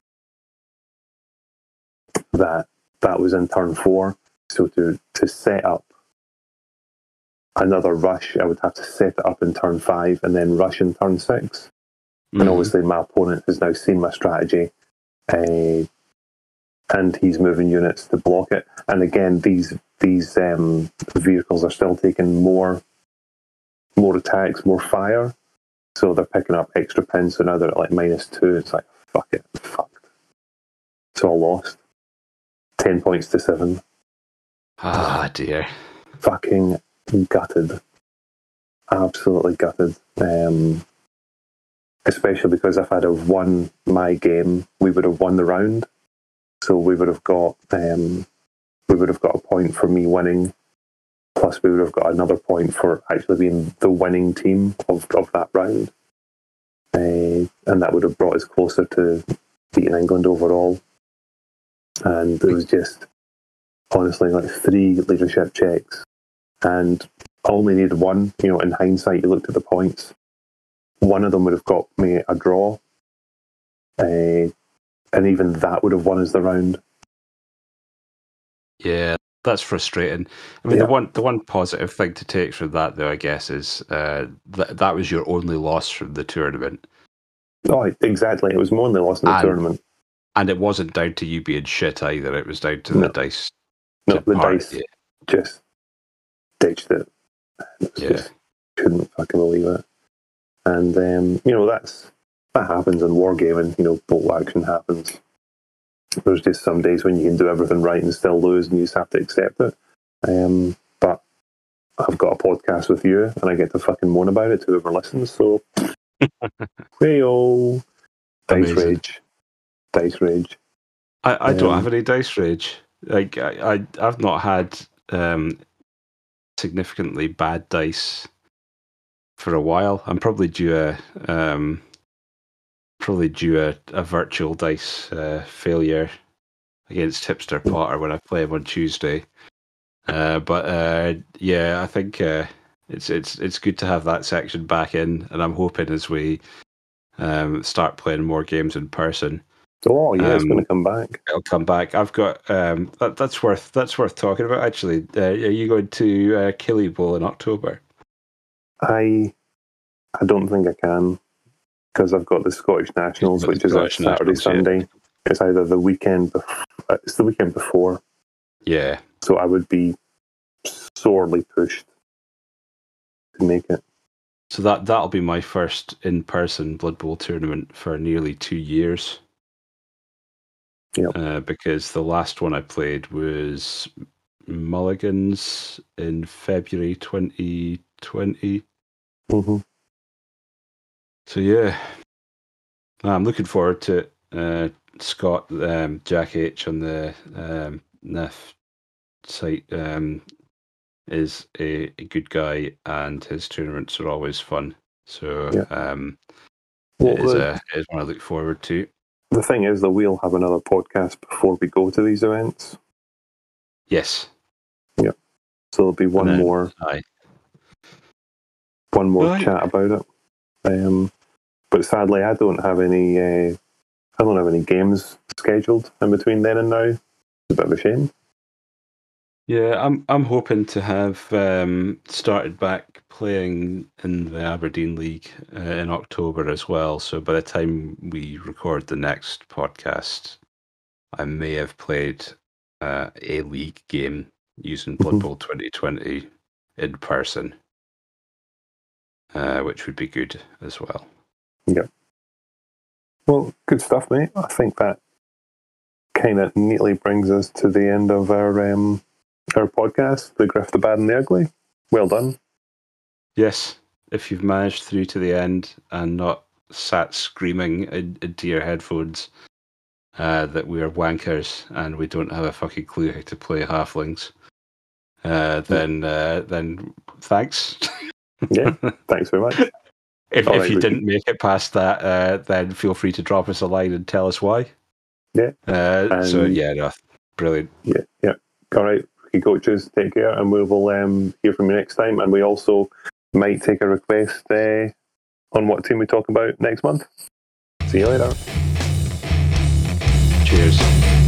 that that was in turn four. So to to set up another rush, I would have to set it up in turn five and then rush in turn six. And Mhm. obviously, my opponent has now seen my strategy, uh, and he's moving units to block it. And again, these these um, vehicles are still taking more more attacks, more fire. So they're picking up extra pins. So now they're at like minus two. It's like fuck it, fucked. It's all lost. Ten points to seven. Ah, dear. Fucking gutted. absolutely gutted. Um, especially because if I'd have won my game, we would have won the round. So we would have got um, we would have got a point for me winning, plus we would have got another point for actually being the winning team of, of that round. Uh, and that would have brought us closer to beating England overall. And it was just honestly like three leadership checks, and I only needed one. You know, in hindsight, you looked at the points. One of them would have got me a draw, uh, and even that would have won us the round. Yeah, that's frustrating. I mean, Yeah. the one the one positive thing to take from that, though, I guess, is uh, that that was your only loss from the tournament, Oh, exactly. It was more only loss in the And- tournament. and it wasn't down to you being shit either. It was down to No. the dice. No, the dice you. just ditched it. it yeah, just, couldn't fucking believe it. And um, you know that's that happens in wargaming. You know, bolt action happens. There's just some days when you can do everything right and still lose, and you just have to accept it. Um, but I've got a podcast with you, and I get to fucking moan about it to whoever listens. So, *laughs* hey-o. dice rage, dice rage. I, I don't Um, have any dice rage. Like I, I I've not had um, significantly bad dice for a while. I'm probably due a um, probably due a, a virtual dice uh, failure against Hipster Potter when I play him on Tuesday. Uh, but uh, yeah, I think uh, it's it's it's good to have that section back in, and I'm hoping as we um, start playing more games in person, Oh yeah, it's Um, going to come back. it'll come back. I've got um, that, that's worth that's worth talking about. Actually, uh, are you going to uh, Killy Bowl in October? I I don't think I can because I've got the Scottish Nationals, which is Scottish Saturday, Nationals, yeah. Sunday. It's either the weekend, bef- uh, it's the weekend before, Yeah, so I would be sorely pushed to make it. so that that'll be my first in person Blood Bowl tournament for nearly two years. Yep. Uh, because the last one I played was Mulligan's in February 2020. hmm So yeah, I'm looking forward to. Uh, Scott um, Jack H on the um, NAF site um, is a, a good guy, and his tournaments are always fun. So Yeah. um, Well, it is the, a it is one I look forward to. the thing is that we'll have another podcast before we go to these events, Yes, so there'll be one then- more aye, one more Right. chat about it. Um, but sadly, I don't have any. Uh, I don't have any games scheduled in between then and now. It's a bit of a shame. yeah. I'm I'm hoping to have um, started back playing in the Aberdeen League uh, in October as well. So by the time we record the next podcast, I may have played uh, a league game using Blood Mhm. Bowl 2020 in person, uh, which would be good as well. Well, good stuff, mate. I think that kind of neatly brings us to the end of our um, our podcast, The Griff, the Bad, and the Ugly. Well done. Yes, if you've managed through to the end and not sat screaming into your headphones uh, that we are wankers and we don't have a fucking clue how to play halflings, uh, then uh, then thanks. *laughs* Yeah, thanks very much. If if you didn't make it past that, uh, then feel free to drop us a line and tell us why. Yeah. Uh, so yeah, no, brilliant. Yeah, yeah. All right, rookie coaches, take care, and we will um, hear from you next time. And we also might take a request uh, on what team we talk about next month. See you later. Cheers.